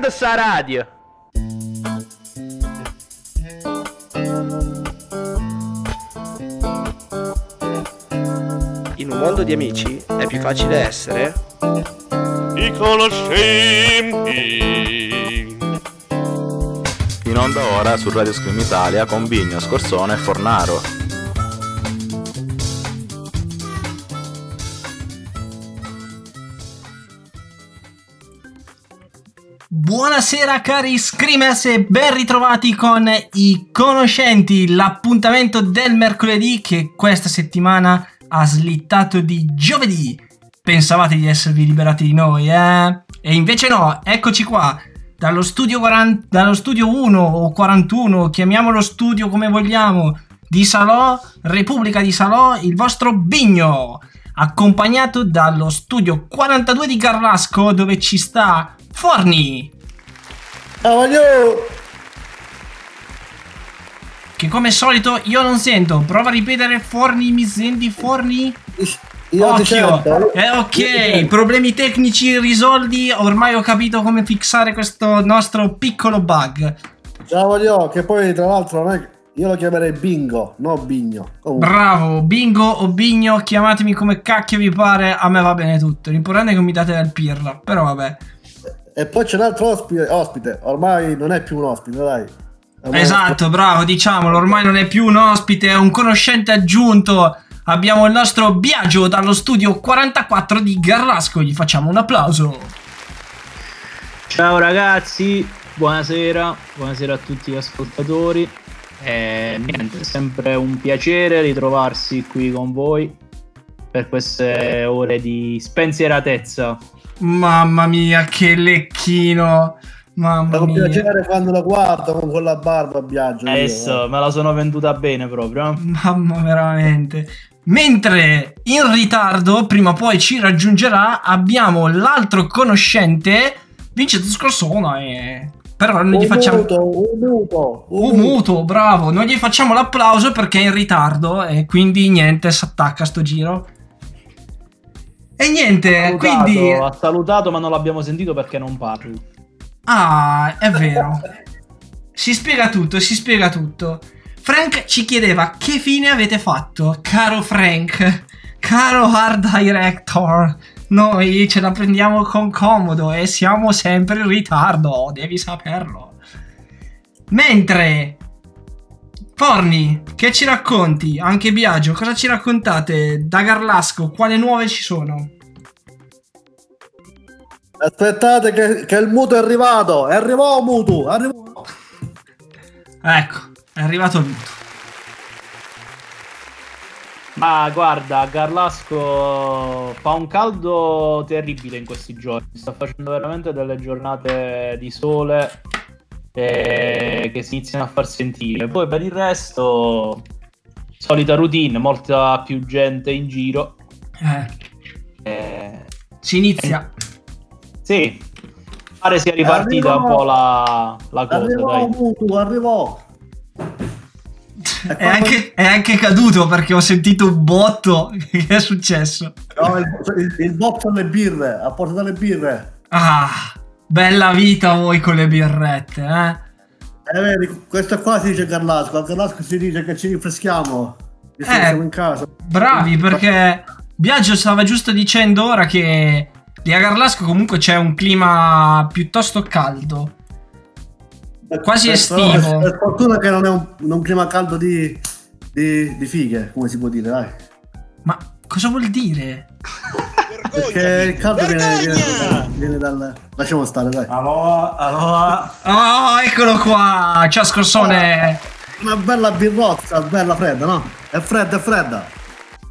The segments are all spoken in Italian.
per me, attaccate sta radio. In un mondo di amici è più facile essere I conoscenti. In onda ora su Radio Scream Italia con Vigno, Scorsone e Fornaro. Buonasera cari Screamers e ben ritrovati con i conoscenti, l'appuntamento del mercoledì che questa settimana ha slittato di giovedì. Pensavate di esservi liberati di noi, eh? E invece no, eccoci qua, dallo studio, 40 dallo studio 1 o 41, chiamiamolo studio come vogliamo, di Salò, Repubblica di Salò, il vostro Bigno, accompagnato dallo studio 42 di Garlasco dove ci sta Forni. Che come al solito io non sento. Prova a ripetere Forni, mi senti Forni? Io ti Occhio. sento. Eh, ok, problemi tecnici risolti. Ormai ho capito come fissare questo nostro piccolo bug. Ciao Dio, che poi tra l'altro non è... Io lo chiamerei bingo, no bigno. Comunque, Bravo, bingo o bigno, chiamatemi come cacchio vi pare. A me va bene tutto. L'importante è che mi date del pirla. Però vabbè. E poi c'è un altro ospite, ospite, ormai non è più un ospite, dai. Ormai- Esatto, bravo, diciamolo, ormai non è più un ospite, è un conoscente aggiunto. Abbiamo il nostro Biagio dallo studio 44 di Garrasco, gli facciamo un applauso. Ciao ragazzi, buonasera, buonasera a tutti gli ascoltatori. E niente, è sempre un piacere ritrovarsi qui con voi per queste ore di spensieratezza. Mamma mia, che lecchino. Mamma un mia. piacere quando lo guardo con quella barba a Biagio. io, Adesso eh. me la sono venduta bene proprio. Mamma veramente. Mentre in ritardo, prima o poi ci raggiungerà, abbiamo l'altro conoscente, Vincenzo Scorsona. E... Però non gli facciamo... muto, un muto, Un muto, bravo. Non gli facciamo l'applauso perché è in ritardo e quindi niente, si attacca sto giro. E niente, Salutato, quindi... Ha salutato ma non l'abbiamo sentito perché non parlo. Ah, è vero. Si spiega tutto, si spiega tutto. Frank ci chiedeva che fine avete fatto, caro Frank, caro Hard Director. Noi ce la prendiamo con comodo e siamo sempre in ritardo, devi saperlo. Mentre Forni, che ci racconti? Anche Biagio, cosa ci raccontate da Garlasco? Quale nuove ci sono? Aspettate che, che il muto è arrivato, è arrivato muto, è arrivato. Ecco, è arrivato tutto. Ma guarda, Garlasco fa un caldo terribile in questi giorni. Sta facendo veramente delle giornate di sole eh, che si iniziano a far sentire. Poi per il resto, solita routine, molta più gente in giro. Eh, Eh, si inizia. sì, pare sia ripartita un po' la, la cosa. Arrivò, Dai. Mutu, arrivò. È anche, è anche caduto perché ho sentito un botto. Che è successo? No, il, il, il botto alle birre, ha portato le birre. Ah, bella vita voi con le birrette, eh? Eh, vedi, questo qua si dice Carlasco, a Carlasco si dice che ci rinfreschiamo. Che Eh. siamo in casa. Bravi perché Biagio stava giusto dicendo ora che lì a Garlasco comunque c'è un clima piuttosto caldo. Quasi Per- estivo. Per fortuna che non è un, un clima caldo di, di, di fighe, come si può dire, dai. Ma cosa vuol dire? Perché il caldo viene, viene, viene dal... Lasciamo stare, dai. Allora, allora, Oh, eccolo qua! Ciao Scorsone! Una bella birrozza, bella fredda, no? È fredda, è fredda.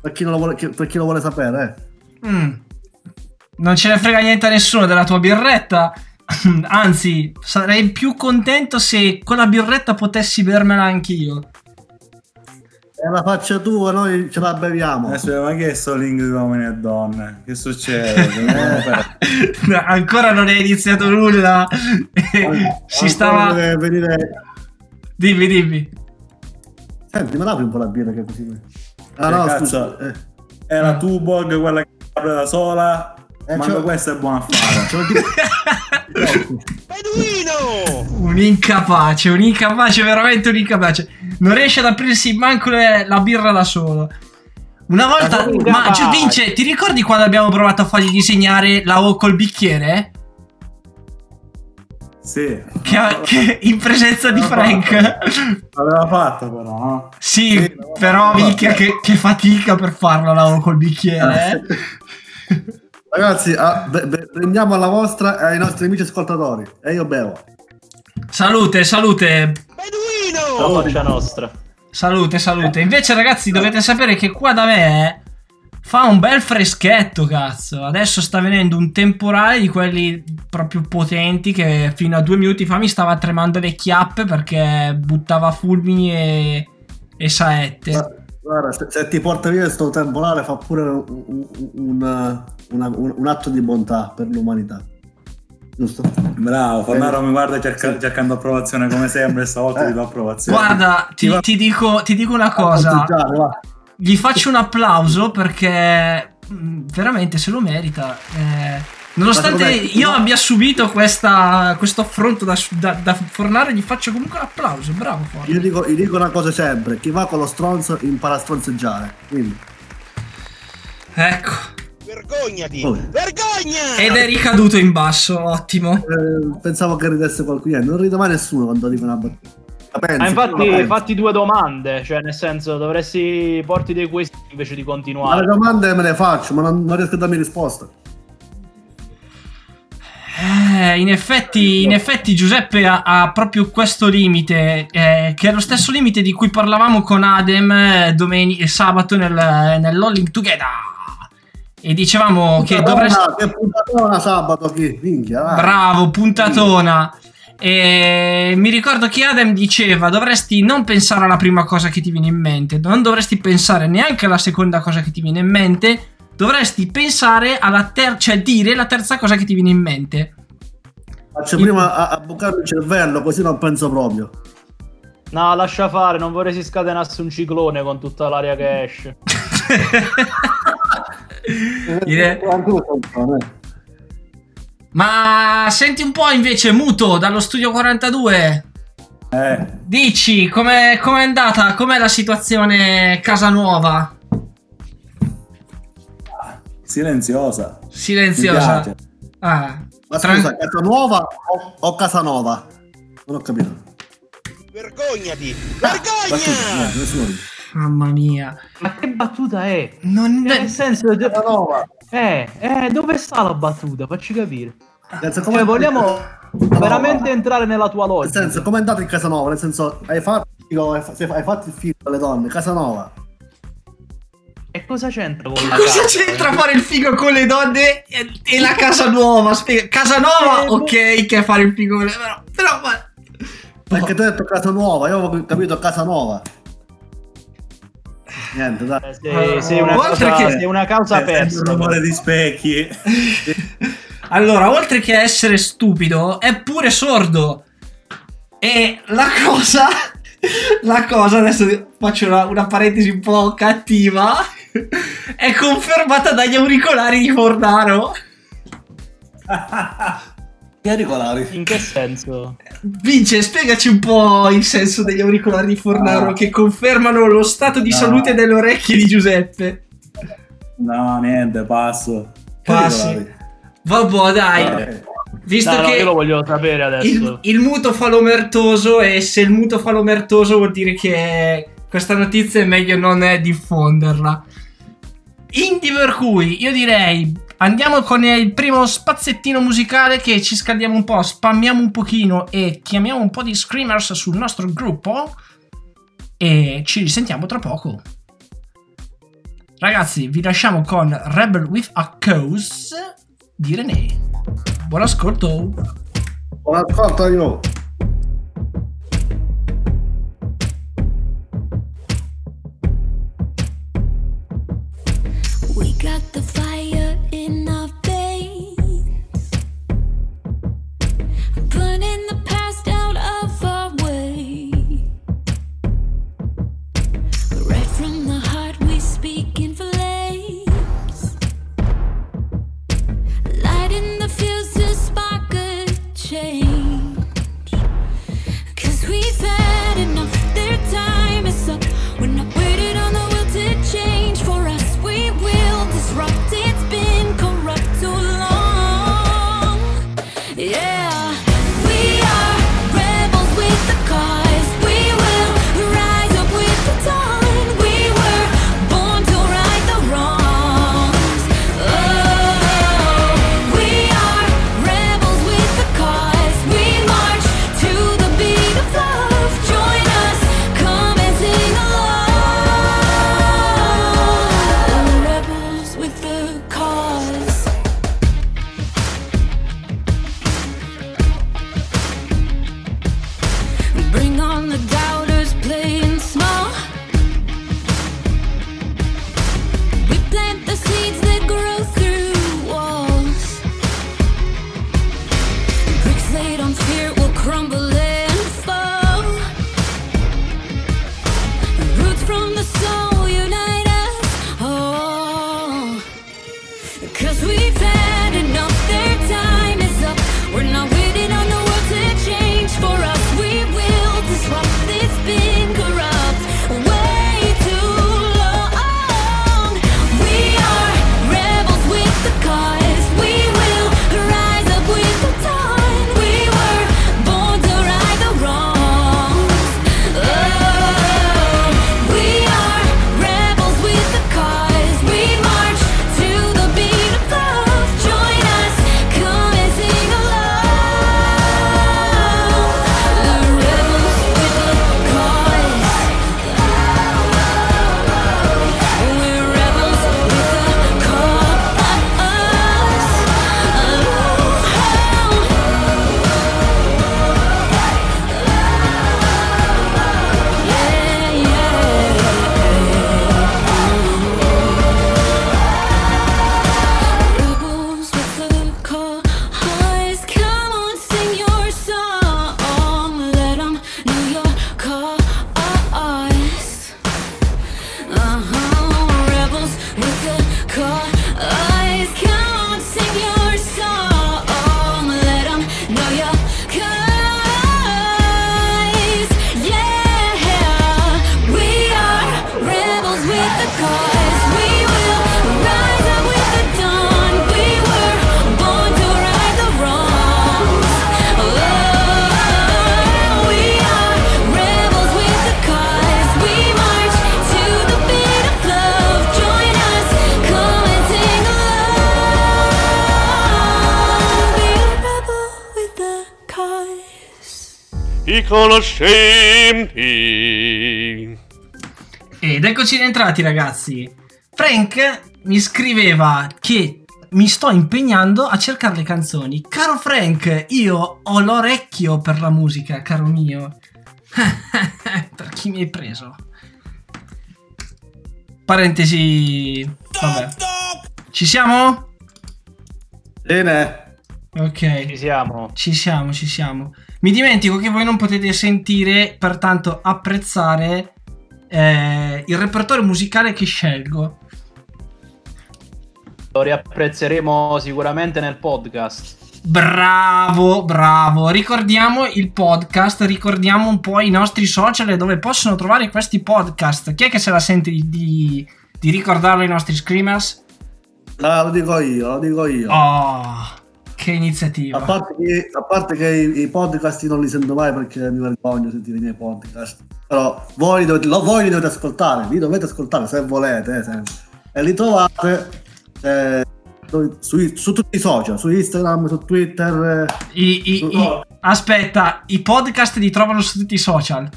Per chi, non lo vuole, per chi lo vuole sapere, eh. Mm. Non ce ne frega niente a nessuno della tua birretta. Anzi, sarei più contento se quella birretta potessi bermela anch'io. È la faccia tua, noi ce la beviamo. adesso ma che è link di uomini e donne? Che succede? Fare- Ancora non è iniziato nulla. si Ancora stava. venire... Dimmi, dimmi. Senti, me l'apri un po' la birra che così... Ah Che no, cazzo? scusa. Eh, la Tuborg, quella che apre da sola. Eh, Manco c'ho- questa è buona a fare. ce lo dico- Un incapace, un incapace, veramente un incapace. Non riesce ad aprirsi manco le- la birra da solo. Una volta, ma incapace. Gio- Vince, ti ricordi quando abbiamo provato a fargli disegnare la O col bicchiere? Sì. Che, che in presenza di Frank. L'aveva fatto però, no? Sì, Sì, però minchia che, che fatica per farlo la O col bicchiere. Ragazzi, ah, be- be- prendiamo alla vostra e ai nostri amici ascoltatori. E io bevo. Salute, salute, La faccia nostra. salute, salute. Invece ragazzi dovete sapere che qua da me fa un bel freschetto, cazzo. Adesso sta venendo un temporale di quelli proprio potenti che fino a due minuti fa mi stava tremando le chiappe perché buttava fulmini e, e saette. Guarda, Guarda, se, se ti porta via questo temporale fa pure un, un- un- una- un- un atto di bontà per l'umanità. Giusto? Bravo, Fornaro mi guarda cerca- cercando approvazione come sempre, stavolta Eh. ti do approvazione. Guarda, ti, va- ti dico, ti dico una cosa. Gli faccio un applauso perché mh, veramente se lo merita. Eh, nonostante io abbia subito questa, questo affronto da, da, da Fornaro, gli faccio comunque un applauso. Bravo Fornaro. Io dico, io dico una cosa sempre: chi va con lo stronzo impara a stronzeggiare. Quindi, Ecco. Vergognati! Oh. Vergogna! Ed è ricaduto in basso, ottimo. eh, pensavo che ridesse qualcuno. Non ride mai nessuno quando dico una battuta. La pensi, Ma la infatti, fatti due domande, cioè nel senso dovresti porti dei quesiti invece di Ma le continuare. domande me le faccio, ma non, non riesco a darmi risposta. Eh, in effetti, in effetti Giuseppe ha, ha proprio questo limite, eh, che è lo stesso limite di cui parlavamo con Adem eh, domeni- sabato nel, nell'Alling Together. E dicevamo che Puntatona, dovresti... Che puntatona sabato qui, minchia. vai. Bravo, puntatona. E mi ricordo che Adam diceva: dovresti non pensare alla prima cosa che ti viene in mente, non dovresti pensare neanche alla seconda cosa che ti viene in mente, dovresti pensare alla terza, cioè dire la terza cosa che ti viene in mente. Faccio prima a, a bucarmi il cervello, così non penso proprio. No, lascia fare, non vorrei si scatenasse un ciclone con tutta l'aria che esce. Dire- eh. Ma senti un po' invece, Muto, dallo studio 42. Eh, Dici com'è, com'è andata? Com'è la situazione casa nuova? silenziosa. Silenziosa. Ah, Ma tran- scusa, casa nuova o, o casa nuova? Non ho capito. Vergognati! Battuta, Vergogna! Mamma mia. Ma che battuta è? Non Cioè, nel senso, Casa nuova. eh, eh, dove sta la battuta? Facci capire. Nel senso, Cioè, come- vogliamo No, veramente entrare nella tua Nel logica. senso, come è andato in casa nuova? Nel senso, hai fatto, hai fa- hai fatto il film alle donne, casa nuova. E cosa c'entra con la cosa casa? c'entra fare il figo con le donne e, e la casa nuova? Spiega. Casa nuova, Eh, ok, che fare il figo con le però, però ma... Perché tu hai detto casa nuova, io avevo capito casa nuova. Niente, dai. Eh, Sei, sei una Oltre causa, che- sei una causa Eh, persa. un rumore di specchi. Allora, oltre che essere stupido, è pure sordo. E la cosa. La cosa, adesso faccio una, una parentesi un po' cattiva. È confermata dagli auricolari di Fornaro. Che auricolari? In che senso? Vince, spiegaci un po' il senso degli auricolari di Fornaro Ah. che confermano lo stato di No. salute delle orecchie di Giuseppe. No, niente, passo. Passi. Vabbè, dai. Eh, Visto No, no, che io lo voglio sapere adesso. il, il muto fa l'omertoso e se il muto fa l'omertoso vuol dire che questa notizia è meglio non è diffonderla. Indie per cui io direi andiamo con il primo spazzettino musicale che ci scaldiamo un po', spammiamo un pochino e chiamiamo un po' di screamers sul nostro gruppo e ci risentiamo tra poco. Ragazzi, vi lasciamo con Rebel with a Cause di René. Buon ascolto! Buon ascolto io. Conoscenti. Ed eccoci rientrati ragazzi. Frank mi scriveva che mi sto impegnando a cercare le canzoni. Caro Frank, io ho l'orecchio per la musica, caro mio. per chi mi hai preso? Parentesi. Vabbè. Ci siamo? Bene. Ok. Ci siamo. Ci siamo, ci siamo. Mi dimentico che voi non potete sentire, pertanto apprezzare eh, il repertorio musicale che scelgo. Lo riapprezzeremo sicuramente nel podcast. Bravo, bravo. Ricordiamo il podcast, ricordiamo un po' i nostri social dove possono trovare questi podcast. Chi è che se la sente di, di, di ricordarlo ai nostri screamers? Ah, lo dico io, lo dico io. Oh, che A iniziativa. parte, che, a parte che i, i podcast non li sento mai perché mi vergogno sentire i miei podcast. Però voi, dovete, lo- voi li dovete ascoltare, li dovete ascoltare se volete. eh. E li trovate eh, su, su- su tutti i social, su Instagram, su Twitter. eh. I- i- i- aspetta, i podcast li trovano su tutti i social.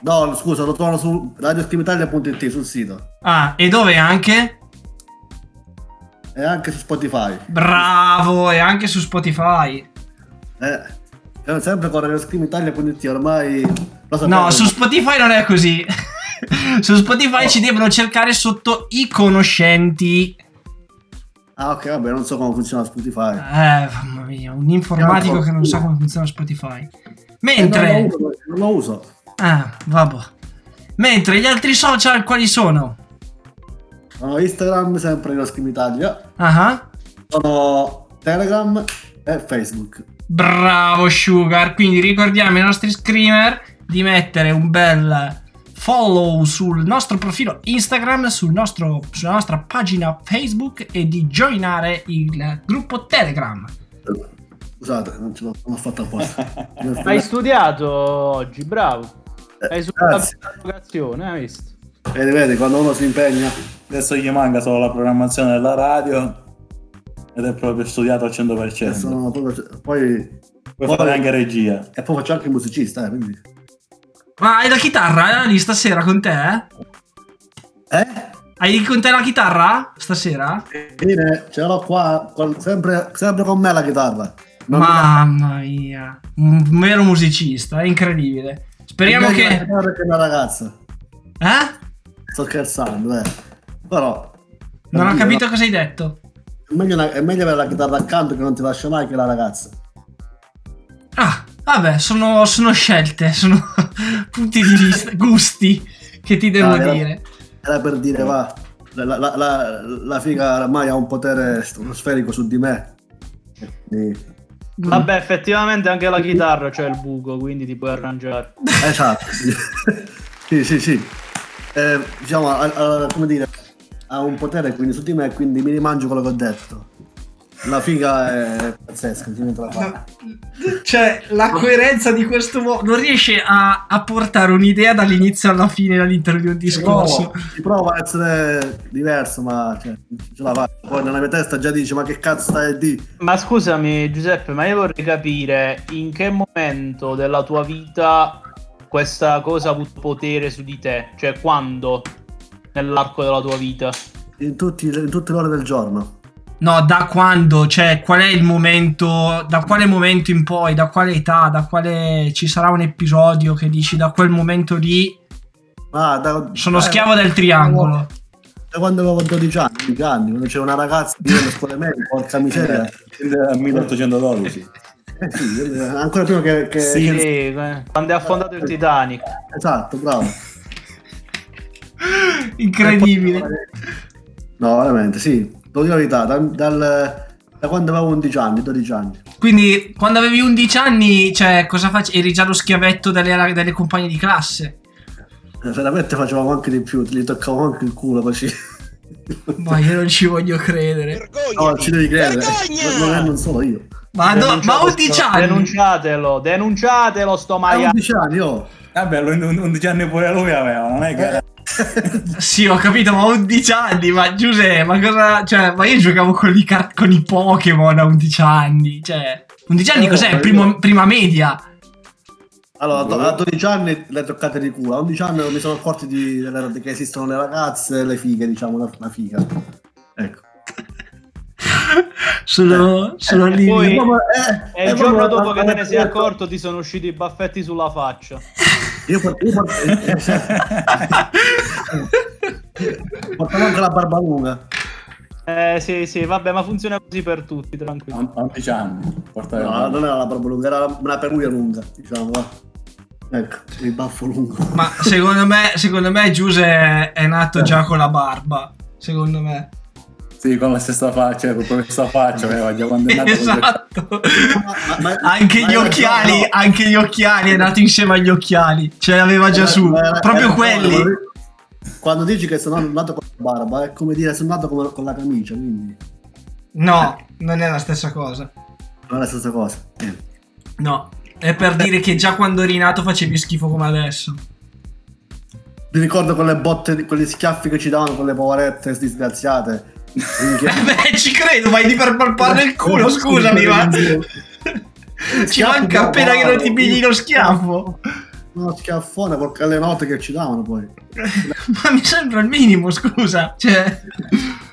No, scusa, lo trovano su radioscrimitalia.it sul sito. Ah, e dove anche? E anche su Spotify. Bravo, e anche su Spotify. Eh, sempre con radioscrimitalia.it ormai... lo sapete. No, su Spotify non è così. su Spotify ci devono cercare sotto i conoscenti. Ah, ok, vabbè, non so come funziona Spotify. Eh, mamma mia, un informatico che non sa come funziona Spotify. Mentre... Eh, non, lo uso, non lo uso. Ah, vabbè. Mentre gli altri social quali sono? Sono Instagram, sempre Scream Italia. Ah, Sono Telegram e Facebook. bravo Sugar. Quindi ricordiamo ai nostri screamer di mettere un bel follow sul nostro profilo Instagram, sul nostro- sulla nostra pagina Facebook e di joinare il gruppo Telegram. Scusate, non ce l'ho, non l'ho fatta apposta. Hai studiato oggi, bravo. Hai superato grazie. l'educazione, hai visto? Vedi, vedi, quando uno si impegna. Adesso gli manca solo la programmazione della radio ed è proprio studiato al 100%. Sono proprio- poi, Puoi fare anche regia. E poi faccio anche il musicista, eh, quindi... Ma hai la chitarra eh, lì stasera con te? Eh? Eh? Hai con te la chitarra stasera? Bene, ce l'ho qua, con- sempre, sempre con me la chitarra. Non Mamma mia, un vero musicista, è incredibile. Speriamo che... che una ragazza. Eh? Sto scherzando, eh. Però... Non ho capito dire, cosa hai detto. È meglio, una- è meglio avere la chitarra accanto che non ti lascia mai che la ragazza. Ah, vabbè, sono, sono scelte, sono punti di vista, gusti che ti devo Ah, era- dire. Era per dire, va, la, la- la- la- figa ormai ha un potere sferico su di me. Quindi- Vabbè, effettivamente anche la chitarra c'è il buco, quindi ti puoi arrangiare. Esatto, sì, sì, sì. sì. Eh, diciamo, a- a- come dire, ha un potere quindi su di me, quindi mi rimangio quello che ho detto. La figa è pazzesca, si mette la fa. Cioè, la coerenza di questo uomo non riesce a, a portare un'idea dall'inizio alla fine all'interno di un discorso. prova, si prova a essere diverso, ma cioè, ce la fa. Poi nella mia testa già dice, ma che cazzo stai di? Ma scusami Giuseppe, ma io vorrei capire in che momento della tua vita questa cosa ha avuto potere su di te? Cioè quando nell'arco della tua vita? In, tutti- in tutte le ore del giorno. No, da quando? Cioè, qual è il momento? Da quale momento in poi? Da quale età? Da quale ci sarà un episodio che dici da quel momento lì Ah, da- sono eh, schiavo del triangolo? Da quando avevo 12 anni, 15 anni, quando c'era una ragazza di le scuole medie, porca miseria. Nel 1812. Eh sì, eh, ancora prima che... che- Sì. Sì, eh, quando è affondato il Titanic. Esatto, bravo. Incredibile. No, veramente, sì. Devo dire la verità, dal- dal- da quando avevo 11 anni, 12 anni. Quindi, quando avevi 11 anni, cioè, cosa facevi? Eri già lo schiavetto delle, delle compagne di classe? Eh, Veramente facevamo anche di più, gli toccavo anche il culo così. Ma io non ci voglio credere. No, ci devi credere. Non, non, non solo io. Ma, no, ma 11 anni? Denunciatelo, denunciatelo sto maiale. 11 anni, oh. Vabbè, lui 11 anni pure lui aveva, non è che... Sì, ho capito, ma 11 anni, ma Giuseppe, ma cosa... Cioè, ma io giocavo con i, car- con i Pokémon a 11 anni, cioè... 11 anni Eh, cos'è? Primo- prima media? Allora, a do- a 12 anni le toccate di culo, a 11 anni mi sono accorti di, che esistono le ragazze le fighe, diciamo, una, una figa. Ecco. Sono, sono lì. poi- E proprio- E eh, il giorno proprio- dopo che te ne sei eh, accorto ti sono usciti i baffetti sulla faccia. Io, io eh, eh, portavo anche la barba lunga. Eh sì, sì, vabbè, ma funziona così per tutti, tranquillo. A 11 anni. Portare No, non era la barba lunga, era una peruia lunga, diciamo. Ecco, il baffo lungo. Ma secondo me, secondo me Giuse è nato già con la barba. Secondo me. Sì, con la stessa faccia, con questa faccia, aveva già quando è nato con Esatto. Ma- ma- Anche ma gli occhiali, già- anche gli occhiali, è nato insieme agli occhiali. Ce l'aveva già su. Ma era- Proprio era- quelli. Quando dici che sono nato con la barba, è come dire sono nato con, con la camicia, quindi No, non è la stessa cosa. non è la stessa cosa. Eh. No, è per dire che già quando eri nato facevi schifo come adesso. Mi ricordo quelle botte, quegli schiaffi che ci davano quelle poverette disgraziate. Eh beh, ci credo, vai lì per palpare il culo, scusami, ma... Ci manca appena che non ti pigli lo schiaffo. Uno schiaffone perché le note che ci davano poi. Ma mi sembra il minimo, scusa. Cioè...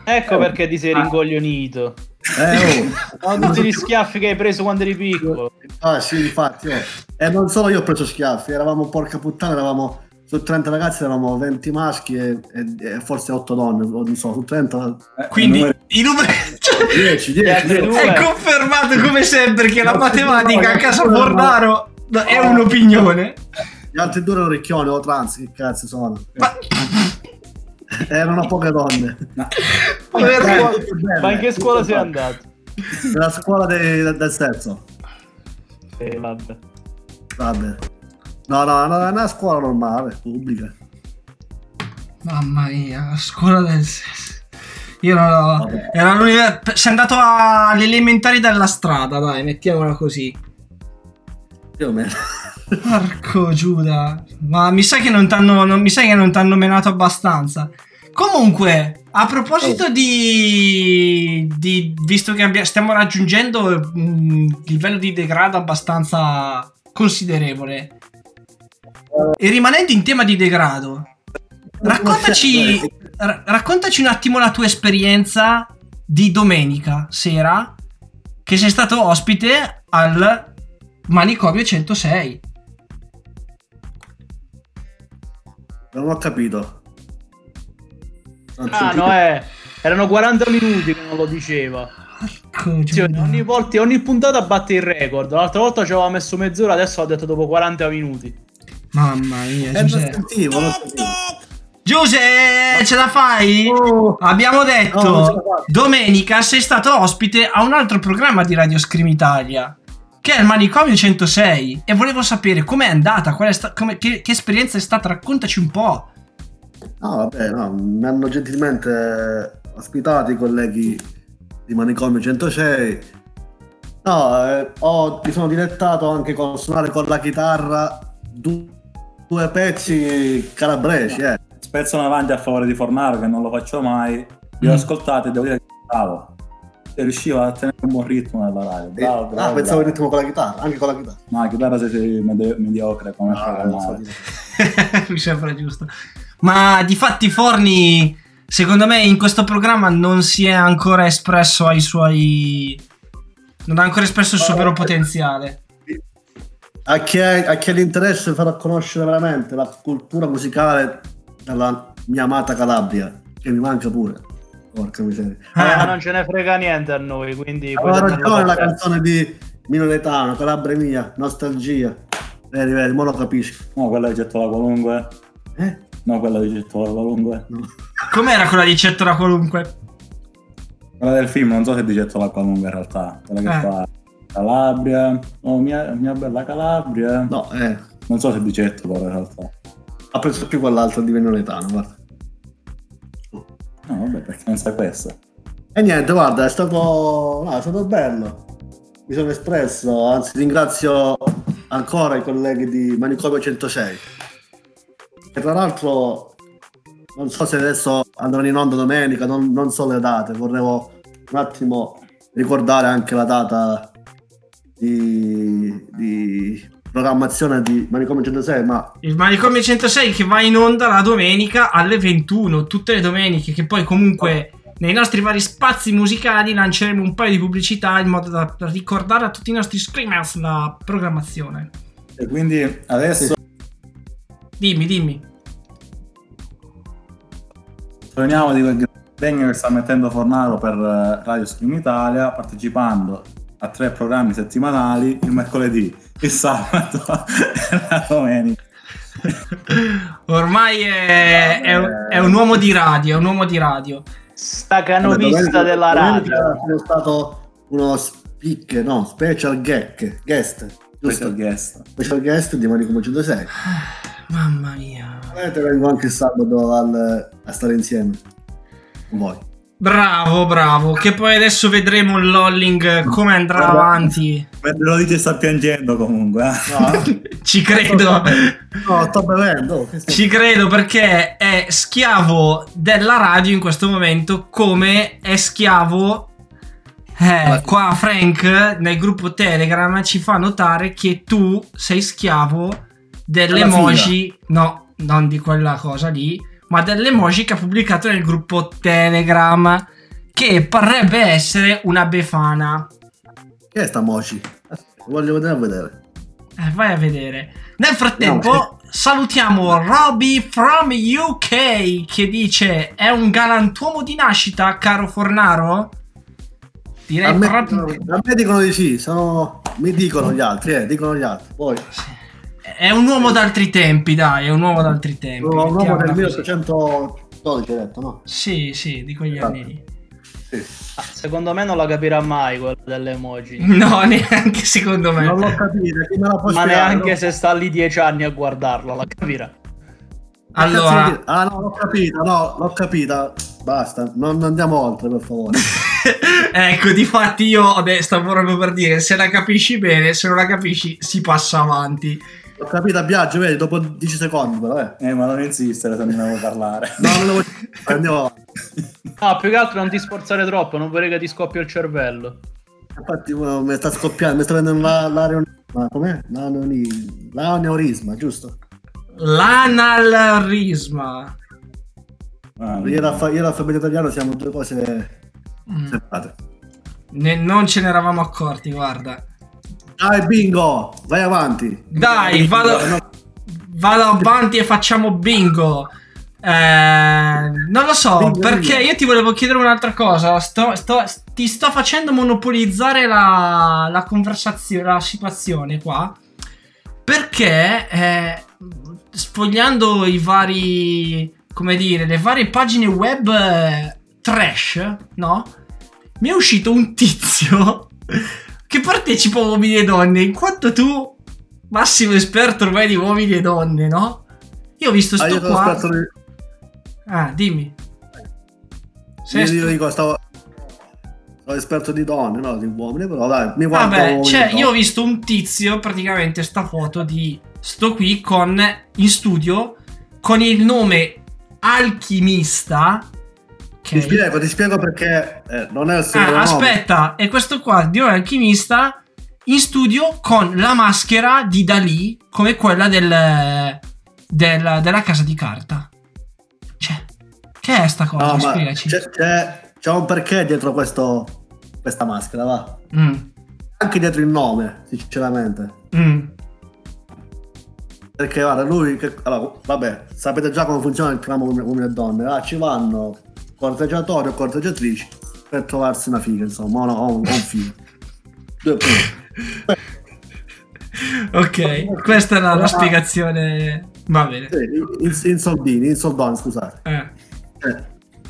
Ecco perché ti sei rincoglionito. Eh, oh. Tutti gli schiaffi che hai preso quando eri piccolo. Ah sì, infatti. oh. E non solo io ho preso schiaffi, eravamo porca puttana, eravamo su 30 ragazzi eravamo 20 maschi e, e- e forse 8 donne, non so, su 30... Eh, Quindi numeri- i numeri... cioè, 10, E altre 10, due. è confermato come sempre che la No, matematica a no, casa no, Fornaro è un'opinione. Gli altri due erano ricchioni o trans, che cazzo sono? Ma... Erano poche donne. Poverino. Eh, Ma in che scuola sei andato? Nella scuola dei- del sesso. Eh, vabbè. Vabbè. No, no, no, è una scuola normale, pubblica. Mamma mia, la scuola del. Io non ho... Era l'univer- Sei andato alle elementari della strada, dai, mettiamola così. Più o meno. Porco Giuda. Ma mi sa che non t'hanno, non mi sa che non t'hanno menato abbastanza. Comunque, a proposito di, di- visto che abbia- stiamo raggiungendo un livello di degrado abbastanza considerevole. E rimanendo in tema di degrado, raccontaci, ra- raccontaci un attimo la tua esperienza di domenica sera che sei stato ospite al Manicomio 106. Non ho capito. Non Ah, no, eh. Erano 40 minuti che non lo diceva. Sì, ogni, volta, ogni puntata batte il record. L'altra volta ci aveva messo mezz'ora, adesso ho detto dopo 40 minuti. Mamma mia, Eh, non Giuseppe. sentivo, non sentivo. Giuseppe, ce la fai? Oh. Abbiamo detto No, domenica sei stato ospite a un altro programma di Radio Scream Italia che è il Manicomio 106 e volevo sapere com'è andata, qual è sta- come- che, che esperienza è stata, raccontaci un po'. No, vabbè, no, mi hanno gentilmente ospitato i colleghi di Manicomio 106. No, eh, ho- mi sono dilettato anche con suonare con la chitarra du- due pezzi calabresi, eh. Spezzano avanti a favore di Fornaro, che non lo faccio mai. Li ho Mm. ascoltati e devo dire che bravo. E riusciva a tenere un buon ritmo nella radio. Bravo, ah, bravo. pensavo il ritmo con la chitarra, anche con la chitarra. No, la chitarra sei sei medi- mediocre come Ah, non so. Mi sembra giusto. Ma di fatti Forni, secondo me in questo programma non si è ancora espresso ai suoi... Non ha ancora espresso il suo vero potenziale. A chi, ha, a chi ha l'interesse farà conoscere veramente la cultura musicale della mia amata Calabria, che mi manca pure. Porca miseria. Eh, ma Ah, non ce ne frega niente a noi, quindi... Aveva ragione la canzone di Mino Letano, Calabria mia, nostalgia. Vedi, vedi, mo lo capisci. No, quella di Gettola Qualunque. Eh? No, quella di Gettola Qualunque. No. com'era quella di Cettora qualunque? Quella del film, non so se è di Gettola Qualunque in realtà. Quella che Eh. fa Calabria. Oh, mia, mia bella Calabria. No, eh. Non so se è di Gettola in realtà. Ha preso più quell'altro di Mino Letano, guarda. No, vabbè, perché non sai questa. E niente, guarda, è stato, no, è stato bello. Mi sono espresso, anzi ringrazio ancora i colleghi di Manicomio 106. E tra l'altro, non so se adesso andranno in onda domenica, non, non so le date, vorrevo un attimo ricordare anche la data di, di programmazione di Manicomio 106, ma Il Manicomio 106 che va in onda la domenica alle 21, tutte le domeniche, che poi comunque nei nostri vari spazi musicali lanceremo un paio di pubblicità in modo da ricordare a tutti i nostri screamers la programmazione. E quindi adesso Dimmi, dimmi. parliamo di quel impegno che sta mettendo Fornaro per eh, Radio Scream Italia, partecipando a tre programmi settimanali il mercoledì, il sabato e la domenica. Ormai è, è un- è un uomo di radio, è un uomo di radio. Stacanovista Domenica- della radio. C'è stato uno speak, no, special gag, guest, giusto? Special guest. Special guest di Manicomio 106. Mamma mia. Volete vengo anche il sabato al- a stare insieme con voi. Bravo, bravo. Che poi adesso vedremo il lolling come andrà Guarda. avanti. Mentre lo dice sta piangendo comunque. eh. No, Ci credo. no sto bevendo. Ci credo perché è schiavo della radio in questo momento come è schiavo eh, qua Frank nel gruppo Telegram ci fa notare che tu sei schiavo delle emoji no, non di quella cosa lì ma delle emoji che ha pubblicato nel gruppo Telegram che parrebbe essere una befana Che è sta moci? Aspetta, Voglio vedere a vedere. Eh, vai a vedere. Nel frattempo, No, salutiamo Roby from UK che dice: È un galantuomo di nascita, caro Fornaro? Direi A me, proprio. a me dicono di sì, sono... mi dicono gli altri, eh, dicono gli altri. Poi È un uomo d'altri tempi, dai, è un uomo d'altri tempi. un uomo del così. 1812, hai detto, no? Sì, sì, di quegli anni lì. Sì. Ah, Secondo me non la capirà mai quella delle emoji. No, neanche secondo me. Non l'ho capito, chi me la può Ma spiegare, neanche no? se sta lì dieci anni a guardarla, la capirà. Allora? Ah no, l'ho capita, no, l'ho capita. Basta, non andiamo oltre, per favore. ecco, difatti io adesso stavo proprio per dire: se la capisci bene, se non la capisci, si passa avanti. L'ho capita a viaggio, vedi, dopo 10 secondi, però, eh. Eh, ma non insistere se non ne vuoi parlare. No, non lo voglio... Andiamo. No, più che altro non ti sforzare troppo, non vorrei che ti scoppia il cervello. Infatti, mi sta scoppiando, mi sta prendendo la, l'aneorisma. Com'è? L'aneorisma, giusto? L'analrisma. Ah, e io e l'alfabeto italiano siamo due cose Mm. separate. Ne- non ce ne eravamo accorti, guarda. Dai, bingo! Vai avanti! Dai, vado, vado avanti e facciamo bingo. Eh, non lo so, Bingo, perché bingo. io ti volevo chiedere un'altra cosa. Sto- sto- ti sto facendo monopolizzare la, la conversazione, la situazione qua. Perché eh, sfogliando i vari, come dire, le varie pagine web eh, trash, no? Mi è uscito un tizio che partecipa a uomini e donne, in quanto tu, massimo esperto ormai di uomini e donne, no? Io ho visto Ah, sto sono qua. di... Ah, dimmi. Sei Io, dico, stavo... Sono esperto di donne, no? Di uomini, però dai, mi guardo... Vabbè, cioè, io ho visto un tizio, praticamente sta foto di sto qui con in studio con il nome alchimista. Ti ok? spiego, ti spiego perché eh, non è il suo Ah, aspetta, e questo qua di un alchimista in studio con la maschera di Dalì come quella del, del- della casa di carta. Cioè, che è sta cosa? No, Spiegaci. c'è, c'è, c'è un perché dietro questo, questa maschera, va? Mm, Anche dietro il nome, sinceramente. mm. Perché guarda, lui, che, allora, vabbè, sapete già come funziona il uomini uomini e donne. Ah, ci vanno corteggiatori o corteggiatrici per trovarsi una figa, insomma, o, un, un punti. Ok, questa era la spiegazione. Va bene. Sì, in, in soldini, in soldoni, scusate. Eh. Eh,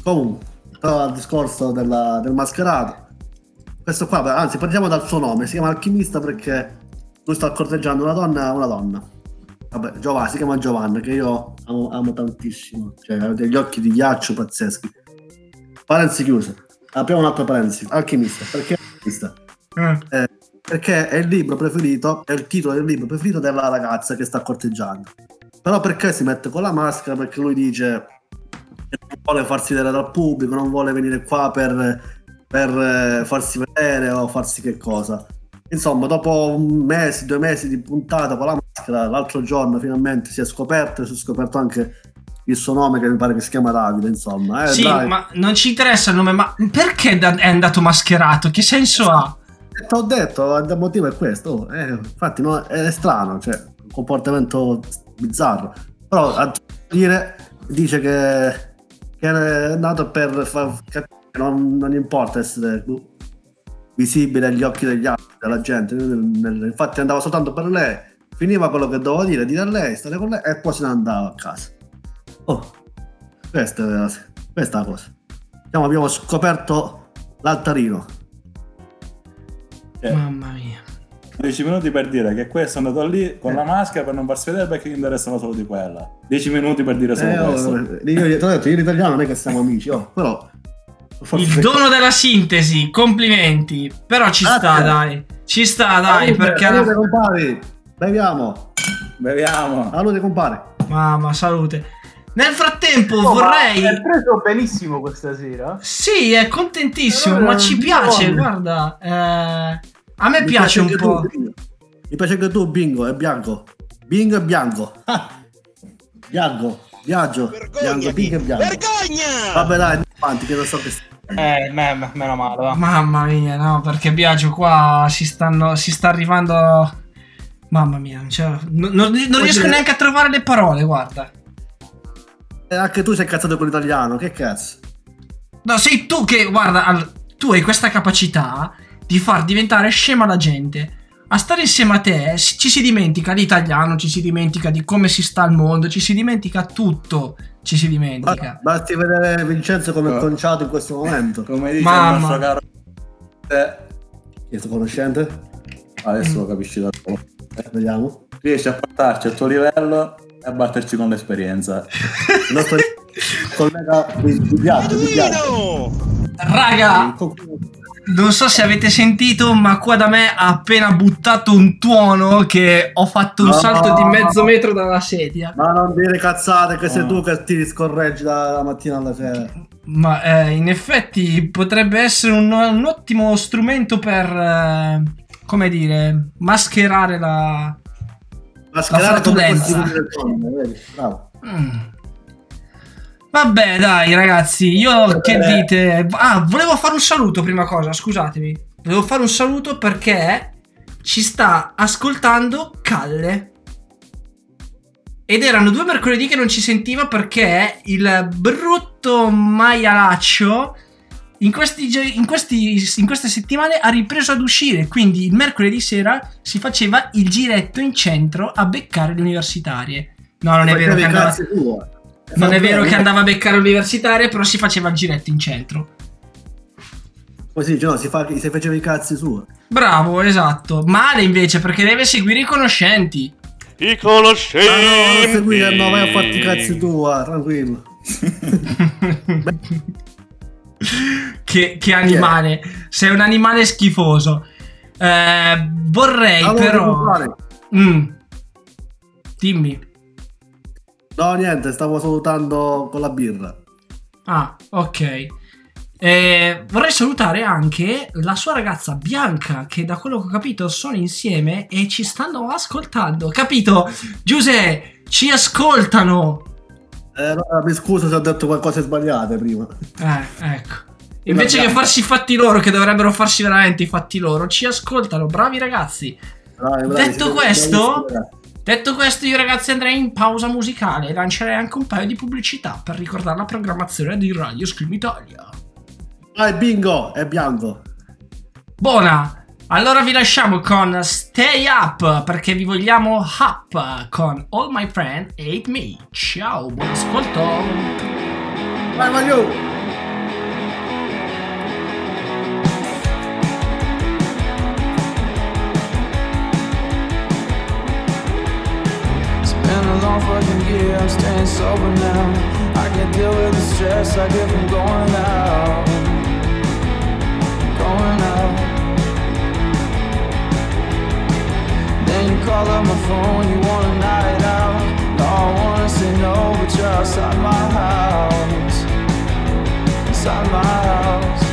comunque, però al discorso della- del mascherato, questo qua, anzi, partiamo dal suo nome. Si chiama alchimista perché lui sta corteggiando una donna una donna. Vabbè, Giovanna, si chiama Giovanna, che io amo, amo tantissimo. Cioè, ha degli occhi di ghiaccio pazzeschi. Parentesi chiuse. Apriamo un'altra parentesi. Alchimista, perché alchimista? Eh. Eh, perché è il libro preferito, è il titolo del libro preferito della ragazza che sta corteggiando. Però perché si mette con la maschera? Perché lui dice che non vuole farsi vedere dal pubblico, non vuole venire qua per, per, eh, farsi vedere o farsi che cosa. insomma, dopo un mese, due mesi di puntata con la maschera, l'altro giorno finalmente si è scoperto e si è scoperto anche il suo nome che mi pare che si chiama Davide, insomma. Eh, sì, dai. ma non ci interessa il nome, ma perché è andato mascherato? Che senso ha? Eh, Ti ho detto, il motivo è questo. oh, eh, infatti no, è strano, cioè, un comportamento bizzarro. Però a dire, dice che, che è nato per far capire che non, non importa essere visibile agli occhi degli altri, della gente. Infatti andava soltanto per lei, finiva quello che doveva dire, dire a lei, stare con lei e poi se ne andava a casa. Oh, questa è la, questa è la cosa. Diciamo, abbiamo scoperto l'altarino. Eh, Mamma mia. 10 minuti per dire che questo è andato lì con la maschera per non farsi vedere perché gli interessava solo di quella. 10 minuti per dire solo Eh, questo. oh, io, detto, io in italiano non è che siamo amici, oh, però... forse- Il dono della sintesi, complimenti. Però ci sta, Grazie. dai. Ci sta, dai, Salute, perché... salute, alla- compari. Beviamo. Beviamo. Salute, compari. Mamma, salute. Nel frattempo Oh, ma vorrei... È preso benissimo questa sera. Sì, è contentissimo, Allora, ma ci buono. piace, guarda. eh, a me Mi piace un anche po'. tu. Mi piace che tu, bingo, è bianco. Bingo è bianco. Bianco, viaggio, bianco, Vergognati! bingo e bianco. Vergogna! Vabbè dai, andiamo avanti che non so che... Eh, me- me- meno male, va. Mamma mia, no, perché Biagio qua si, stanno, si sta arrivando... Mamma mia, cioè, non, non- non riesco neanche a trovare le parole, guarda. E anche tu sei cazzato con l'italiano, che cazzo? No, sei tu che, guarda, al- tu hai questa capacità di far diventare scema la gente. A stare insieme a te ci si dimentica l'italiano, ci si dimentica di come si sta al mondo, ci si dimentica tutto, ci si dimentica. Ba- Basti vedere Vincenzo come è conciato in questo momento. Come dice Mamma. il nostro caro te, Chi è sto conoscente? adesso lo capisci da solo. Vediamo. Riesci a portarci al tuo livello e a batterci con l'esperienza. Il nostro collega di, di di Biagio. Pino! Raga, non so se avete sentito, ma qua da me ha appena buttato un tuono che ho fatto un No. salto di mezzo metro dalla sedia. Ma non dire cazzate che sei Oh. tu che ti scorreggi dalla mattina alla sera. Ma eh, in effetti potrebbe essere un, un ottimo strumento per, eh, come dire, mascherare la... Mascherare flatulenza. Bravo. Mm. Vabbè, dai, ragazzi, io che dite? Ah, volevo fare un saluto prima cosa, scusatemi. Volevo fare un saluto perché ci sta ascoltando Calle. Ed erano due mercoledì che non ci sentiva perché il brutto maialaccio in, questi, in, questi- in queste settimane ha ripreso ad uscire. Quindi il mercoledì sera si faceva il giretto in centro a beccare le universitarie. No, non è vero che andava... Non è vero che andava a beccare l'universitaria, però si faceva il giretto in centro. Come si dice, no, si, fa, si faceva i cazzi suoi. Bravo, esatto. Male invece, perché deve seguire i conoscenti. I Ah, no, non conoscenti. seguire, no, vai a farti i cazzi tua, tranquillo. che, che animale. Sei un animale schifoso. Eh, vorrei Allora, però... Mm. Dimmi. No, niente, stavo salutando con la birra. Ah, ok. Eh, vorrei salutare anche la sua ragazza Bianca, che da quello che ho capito sono insieme e ci stanno ascoltando. Capito? Giuseppe, ci ascoltano. Eh, allora, mi scuso se ho detto qualcosa di sbagliate prima. Eh, ecco. Invece che farsi i fatti loro, che dovrebbero farsi veramente i fatti loro, ci ascoltano. Bravi ragazzi. Bravi, bravi, Detto questo. Detto questo, io ragazzi andrei in pausa musicale e lancerei anche un paio di pubblicità per ricordare la programmazione di Radio Scream Italia. Vai, bingo, è bianco. Buona! Allora vi lasciamo con Stay Up perché vi vogliamo up con All My Friend Hate Me. Ciao, buon ascolto! Vai, Mario. Long fucking year, I'm staying sober now. I can deal with the stress I get from going out. Going out. Then you call up my phone, you want a night out. No, I wanna say no, but you're outside my house. Inside my house.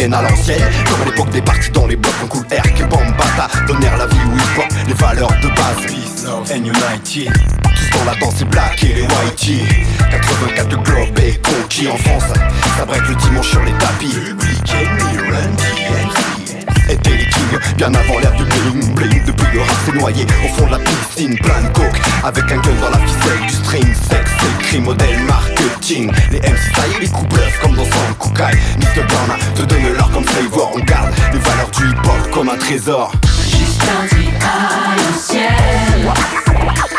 À l'ancienne. Comme à l'époque des parties dans les blocs en cool air, que bambata donnèrent la vie où hip hop, les valeurs de base. Peace, love and unity. Tous dans la danse, les black et les whitey. 84 le globe est conquis en France. Ça break le dimanche sur les tapis. Public DMC. Bien avant l'ère du bling bling Depuis le rap s'est noyé. Au fond de la piscine Plein de coke. Avec un gun dans la ficelle Du string sex c'est le cri modèle marketing. Les MC taillent les coups bluff comme dans un Kukai Mr. Brown te donne l'or comme flavor. On garde les valeurs du hip hop comme un trésor. Jusqu'à à l'ancienne.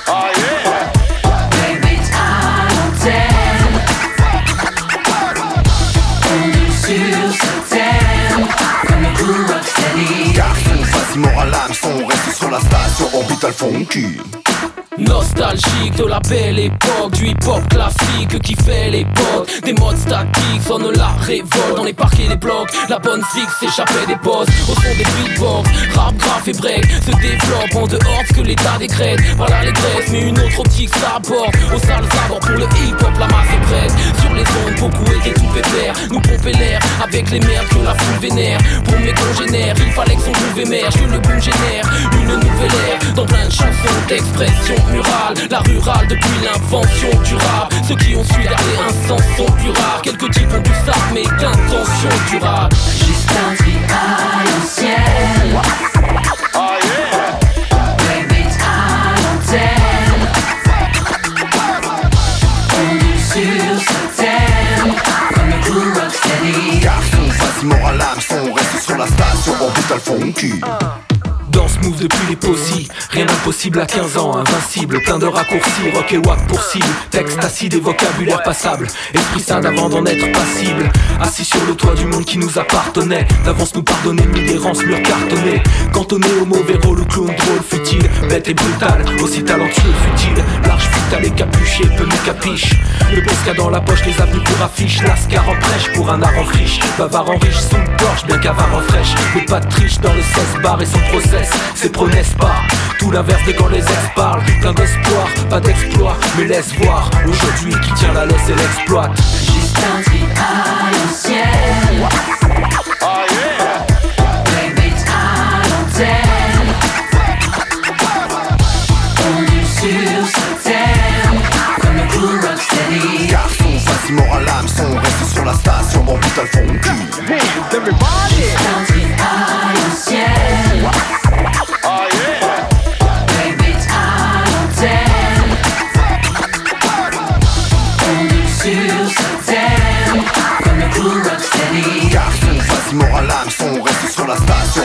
Vas-y moral l'hameçon Reste sur la station orbital funky Nostalgique de la belle époque Du hip-hop classique qui fait l'époque Des modes statiques sonne la révolte. Dans les parcs et les blocs La bonne fixe s'échappait des postes. Au son des beatbox Rap, graph et break Se développe en dehors de ce que l'état décrète. Par l'allégresse mais une autre optique s'apporte Au sale sabord pour le hip-hop la masse est prête. Sur les ondes beaucoup étaient tout pépère. Nous pomper l'air avec les merdes que la foule vénère. Pour mes congénères il fallait que son groove émerge le boom génère une nouvelle ère. Dans plein de chansons d'expression murale La rurale depuis l'invention du rap. Ceux qui ont su garder un sens sont plus rares. Quelques types ont du ça mais d'intention durable Jusqu'à à l'ancienne. Oh yeah. Baby, à l'antenne. Conduit sur thème, comme le cool rocksteady. Garçon, vas-y moral l'hameçon Reste sur la station. Orbital funky Danse smooth depuis les posies. Rien d'impossible à 15 ans, invincible. Plein de raccourcis, rock et wack pour cible. Texte acide et vocabulaire passable. Esprit sain avant d'en être passible. Assis sur le toit du monde qui nous appartenait. D'avance nous pardonner, d'errance, mur cartonné. Cantonné au mauvais rôle, au clown drôle, futile. Bête et brutal, aussi talentueux, futile. Large, futal et capuché, peu nous capiche. Le Bosca dans la poche, les avenues pour affiche. Lascar en prêche pour un art en friche. Bavard en riche, son gorge, bien qu'avare en fraîche. Mais pas de triche dans le 16 bar et son process c'est pro, n'est-ce pas Tout l'inverse de quand les ex parlent, plein d'espoir, pas d'exploit, mais laisse voir, aujourd'hui qui tient la laisse et l'exploite. Juste un tri à l'ancienne. Oh yeah! Baby, à l'antenne. Tendu sur sa terre, comme le cool rocksteady. Garçon, facilement à l'âme, son reste sur la station, mon putain le fond. Juste un tri à l'ancienne.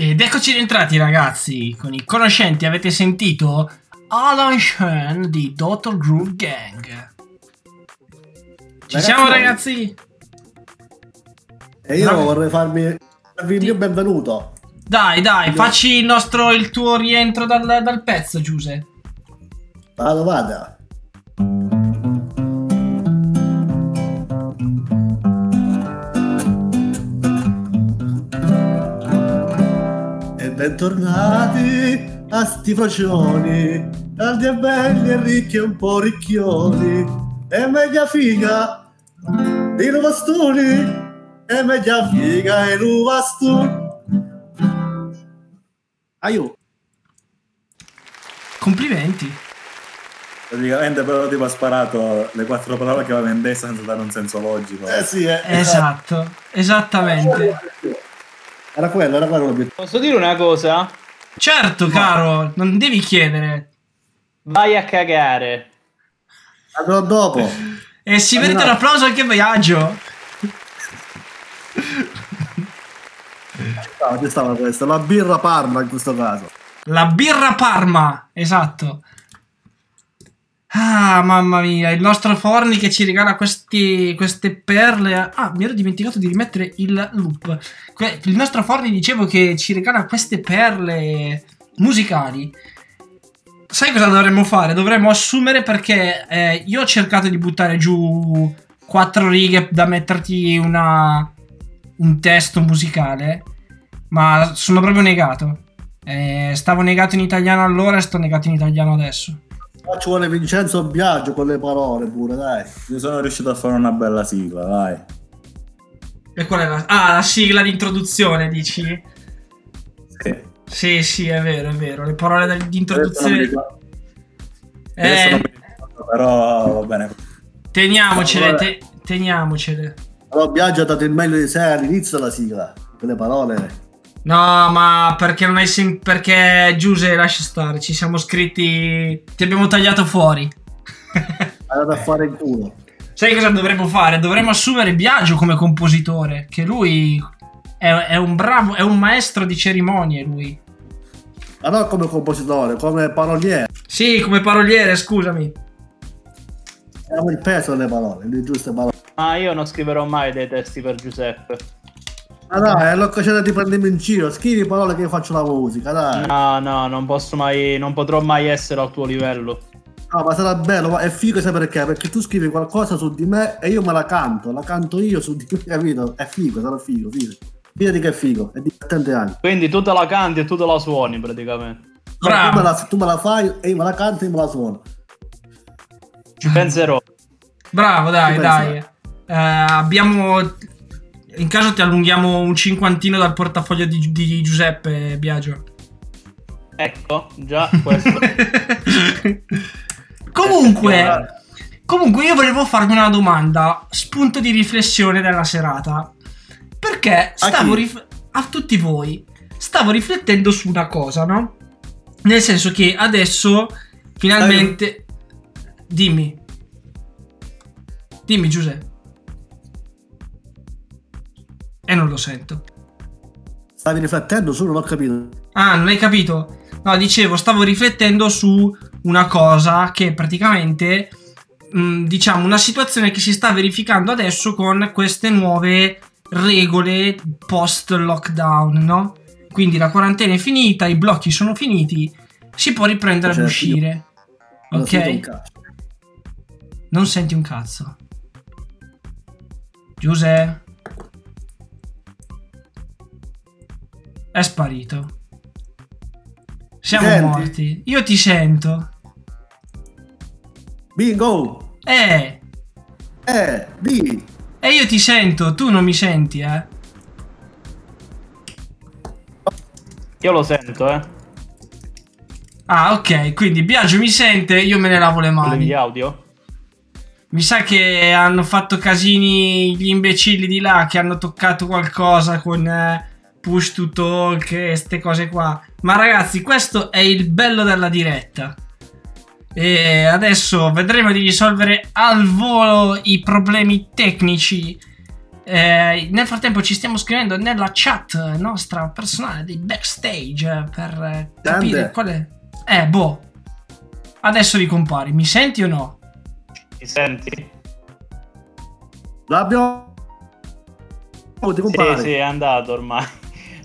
Ed eccoci rientrati ragazzi, con i conoscenti avete sentito Alan Shen di Dr. Groove Gang. Ci Ragazzi, siamo no. ragazzi? E io Vabbè. vorrei farmi farvi il mio benvenuto. Dai dai, facci il nostro, il tuo rientro dal, dal pezzo Giuse. Vado, vada. Bentornati a sti frocioni, caldi e belli e ricchi e un po' ricchioni, e meglio figa di Nuvastuni, e meglio figa e Nuvastuni. Aiuto. Complimenti. Praticamente però tipo ha sparato le quattro parole che aveva in testa senza dare un senso logico. Eh sì, eh. Esatto, esattamente. Era quello, era quello l'obiettivo. Posso dire una cosa? Certo, caro, non devi chiedere. Vai a cagare. Andrò dopo. E si merita un applauso anche Viaggio. No, ci stava questa, la birra Parma in questo caso. La birra Parma, esatto. Ah, mamma mia, il nostro Forni che ci regala questi, queste perle. Ah, mi ero dimenticato di rimettere il loop. Que- Il nostro Forni dicevo che ci regala queste perle musicali. Sai cosa dovremmo fare? Dovremmo assumere perché eh, io ho cercato di buttare giù quattro righe da metterti una, un testo musicale, ma sono proprio negato. Eh, stavo negato in italiano allora e sto negato in italiano adesso. Ci vuole Vincenzo Biagio con le parole pure, dai. Io sono riuscito a fare una bella sigla, dai. E qual è la... Ah, la sigla di introduzione, dici? Sì. Sì, sì, è vero, è vero. Le parole di introduzione... Eh, ricordo, però va bene. teniamocele, te- teniamocele. Però Biagio ha dato il meglio di sé all'inizio della sigla. Quelle parole. No, ma perché non hai sem- perché Giuse lascia stare, ci siamo scritti ti abbiamo tagliato fuori. Dato a fare il culo. Sai cosa dovremmo fare? Dovremmo assumere Biagio come compositore, che lui è, è un bravo, è un maestro di cerimonie lui. Ma non come compositore, come paroliere. Sì, come paroliere, scusami. Abbiamo il peso delle parole, le giuste parole. Ma io non scriverò mai dei testi per Giuseppe. Ma dai, è l'occasione di prendermi in giro. Scrivi parole che io faccio la musica, dai. No, no, non posso mai, non potrò mai essere al tuo livello. No, ma sarà bello, ma è figo sai perché? Perché tu scrivi qualcosa su di me e io me la canto, la canto io su di me, capito? È figo, sarà figo, figo. Fidati che è figo, è divertente anche. Quindi tu te la canti e tu te la suoni praticamente. Tu me, la, tu me la fai e io me la canto e io me la suono. Ci penserò. Bravo, dai, dai. Eh, abbiamo. In caso ti allunghiamo un cinquantino dal portafoglio di, di Giuseppe Biagio. Ecco, già questo. Comunque, comunque io volevo farvi una domanda, spunto di riflessione della serata. Perché stavo chi? rif- a tutti voi, stavo riflettendo su una cosa, no? Nel senso che adesso finalmente dimmi. Dimmi Giuseppe. E non lo sento. Stavi riflettendo su, non ho capito. Ah, non hai capito? No, dicevo, stavo riflettendo su una cosa che praticamente, mh, diciamo, una situazione che si sta verificando adesso con queste nuove regole post lockdown, no? Quindi la quarantena è finita, i blocchi sono finiti, si può riprendere ad Certo, uscire. Un Ok? Non senti un cazzo. Giuseppe. È sparito. Siamo senti? morti. Io ti sento. Bingo! Eh. Eh, di. E io ti sento, tu non mi senti, eh. Io lo sento, eh. Ah, ok, quindi Biagio mi sente, io me ne lavo le mani. di audio? Mi sa che hanno fatto casini gli imbecilli di là che hanno toccato qualcosa con eh, push to talk e queste cose qua. Ma ragazzi, questo è il bello della diretta. E adesso vedremo di risolvere al volo i problemi tecnici. Eh, nel frattempo ci stiamo scrivendo nella chat nostra personale di backstage per capire Grande. qual è. Eh, boh. Adesso ricompari, mi senti o no? Mi senti? L'abbiamo. Oh, ti Sì, compare. sì, è andato ormai.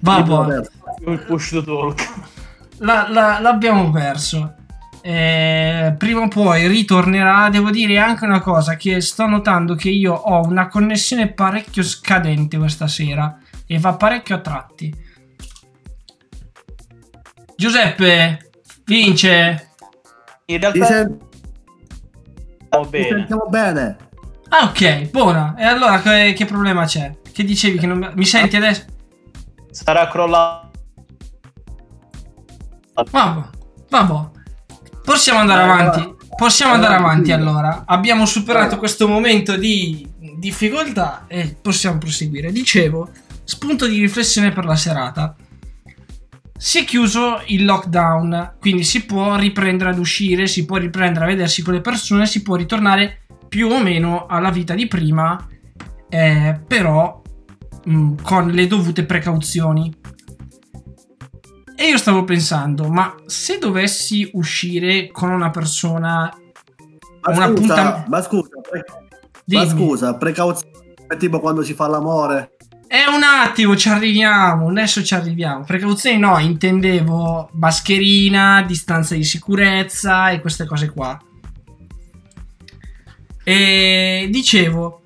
Vabbè. Il push to talk. La- la- l'abbiamo perso. Eh, prima o poi ritornerà. Devo dire anche una cosa: che sto notando che io ho una connessione parecchio scadente questa sera e va parecchio a tratti. Giuseppe vince. In realtà sen- stavo ti bene. sentiamo bene. Ah, ok, buona. E allora che, che problema c'è? Che dicevi che non mi- mi senti adesso? Sarà crollato. Vabbè, vabbè. Possiamo andare Vai, avanti. Possiamo andare avanti allora. Abbiamo superato questo momento di difficoltà e possiamo proseguire. Dicevo, spunto di riflessione per la serata. Si è chiuso il lockdown, quindi si può riprendere ad uscire, si può riprendere a vedersi con le persone, si può ritornare più o meno alla vita di prima, eh, però mh, con le dovute precauzioni. E io stavo pensando, ma se dovessi uscire con una persona Ma Un scusa, appuntam- ma scusa, pre- ma scusa, precauzione è tipo quando si fa l'amore. È un attimo, ci arriviamo, adesso ci arriviamo. Precauzioni no, intendevo mascherina, distanza di sicurezza e queste cose qua. E dicevo,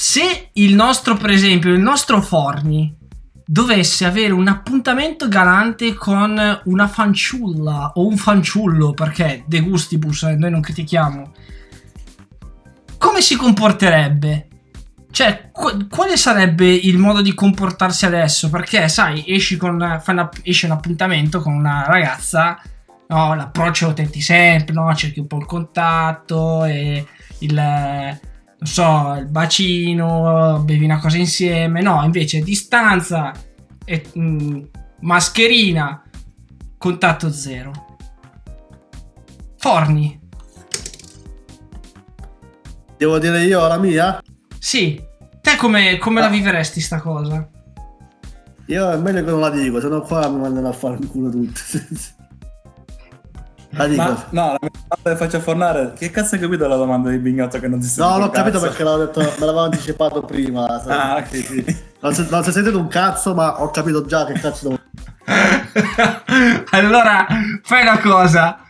se il nostro, per esempio, il nostro Forni dovesse avere un appuntamento galante con una fanciulla o un fanciullo, perché de gustibus, eh, noi non critichiamo, come si comporterebbe? Cioè, qu- quale sarebbe il modo di comportarsi adesso? Perché, sai, esci, con, una- esci un appuntamento con una ragazza, no, l'approccio lo tenti sempre, no, cerchi un po' il contatto e il, non so, il bacino, bevi una cosa insieme, no, invece distanza, e, mm, mascherina, contatto zero. Forni, Devo dire io la mia? sì, te come, come la viveresti sta cosa? Io è meglio che non la dico, sennò qua mi mandano a fare il culo tutti. la dico. Ma no, la mia domanda che faccio a Fornare, che cazzo hai capito la domanda di Bignotto che non ti sento No, l'ho capito cazzo? perché l'avevo detto, me l'avevo anticipato prima. Ah, ok, sì. Non si, non si è sentito un cazzo, ma ho capito già che cazzo devo. allora, fai una cosa.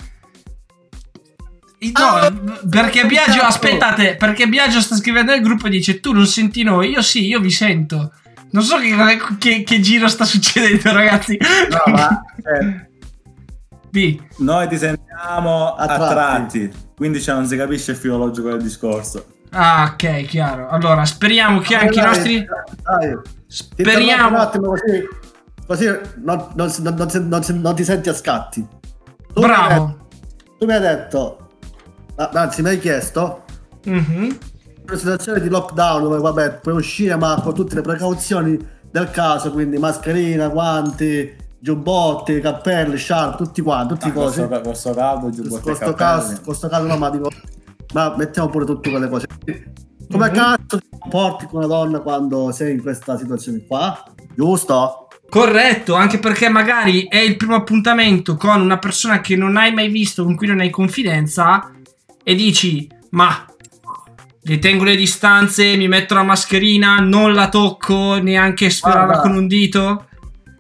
No, perché Biagio, aspettate, perché Biagio sta scrivendo nel gruppo e dice tu non senti noi, io sì, io vi sento. Non so che, che- che giro sta succedendo ragazzi. No, ma eh, Di. noi ti sentiamo a A tratti. tratti, quindi cioè, non si capisce il filologico del discorso. Ah, ok, chiaro. Allora, speriamo che anche i Dai, nostri... Dai, Speriamo... un attimo così, così non, non non- non ti senti a scatti. Tu mi Bravo. detto- tu mi hai detto Anzi, mi hai chiesto Mhm. una situazione di lockdown dove vabbè puoi uscire ma con tutte le precauzioni del caso, quindi mascherina, guanti, giubbotti, cappelli, sciarpe, tutti quanti, tutti Ah, i cosi. questo- questo caldo, giubbotti Con sto cappelli. caso, con sto caso no, ma dico, ma mettiamo pure tutte quelle cose. Come Mhm. cazzo ti comporti con una donna quando sei in questa situazione qua? Giusto? Corretto, anche perché magari è il primo appuntamento con una persona che non hai mai visto, con cui non hai confidenza, e dici, ma le tengo le distanze, mi metto la mascherina, non la tocco, neanche sfiorarla Guarda. con un dito.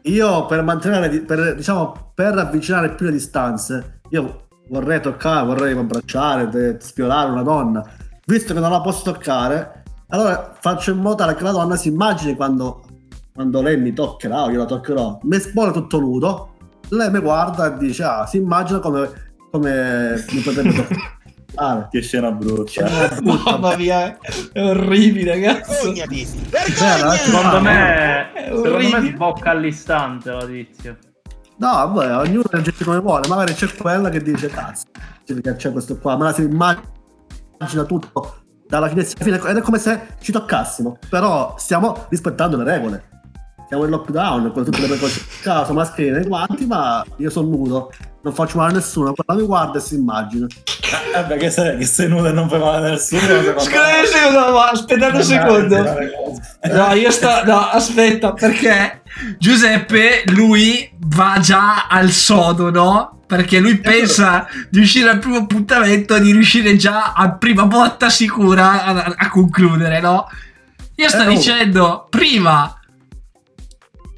Io per mantenere, per, diciamo, per avvicinare più le distanze, io vorrei toccare, vorrei abbracciare, sfiorare una donna. Visto che non la posso toccare, allora faccio in modo tale che la donna si immagini quando, quando lei mi toccherà o io la toccherò, mi espone tutto nudo, lei mi guarda e dice, ah, si immagina come, come mi potrebbe toccare. Che scena brutta. Mamma mia, è orribile, cazzo. Secondo me, È secondo me sbocca all'istante la tizia. No, vabbè, ognuno reagisce come vuole. Magari c'è quella che dice cazzo, c'è questo qua, ma la si immagina tutto dalla finestra alla fine ed è come se ci toccassimo. Però stiamo rispettando le regole. Siamo in lockdown con tutte le precauzioni in casa, mascherine e guanti, ma io sono nudo, non faccio male a nessuno. Quella mi guarda e si immagina. Beh, che sei, che sei nudo e non fai male a nessuno. Scusa secondo, ma aspettate un secondo. No, io sto. No, aspetta, perché Giuseppe, lui va già al sodo, no? Perché lui pensa di uscire al primo appuntamento, di riuscire già a prima botta sicura a, a concludere, no? Io sto Eh, oh. dicendo prima.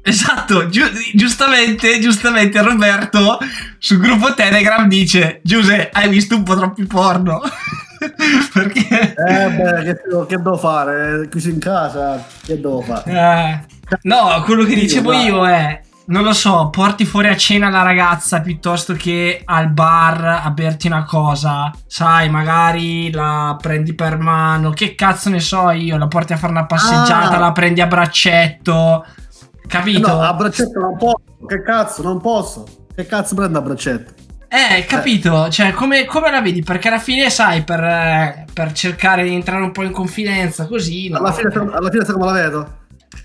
Esatto, giu- giustamente, giustamente Roberto sul gruppo Telegram dice Giuse, hai visto un po' troppi porno? Perché... Eh beh, che, che devo fare? Chiuso in casa, che devo fare? Eh, no, quello che dicevo io è, non lo so, porti fuori a cena la ragazza piuttosto che al bar a berti una cosa, sai, magari la prendi per mano, che cazzo ne so io, la porti a fare una passeggiata, Ah. la prendi a braccetto, capito? No, a braccetto non posso, che cazzo, non posso. Che cazzo prendo a braccetto? Eh, capito? Cioè, come, come la vedi? Perché alla fine, sai, per, eh, per cercare di entrare un po' in confidenza, così... no? Alla fine, alla fine sai come la vedo?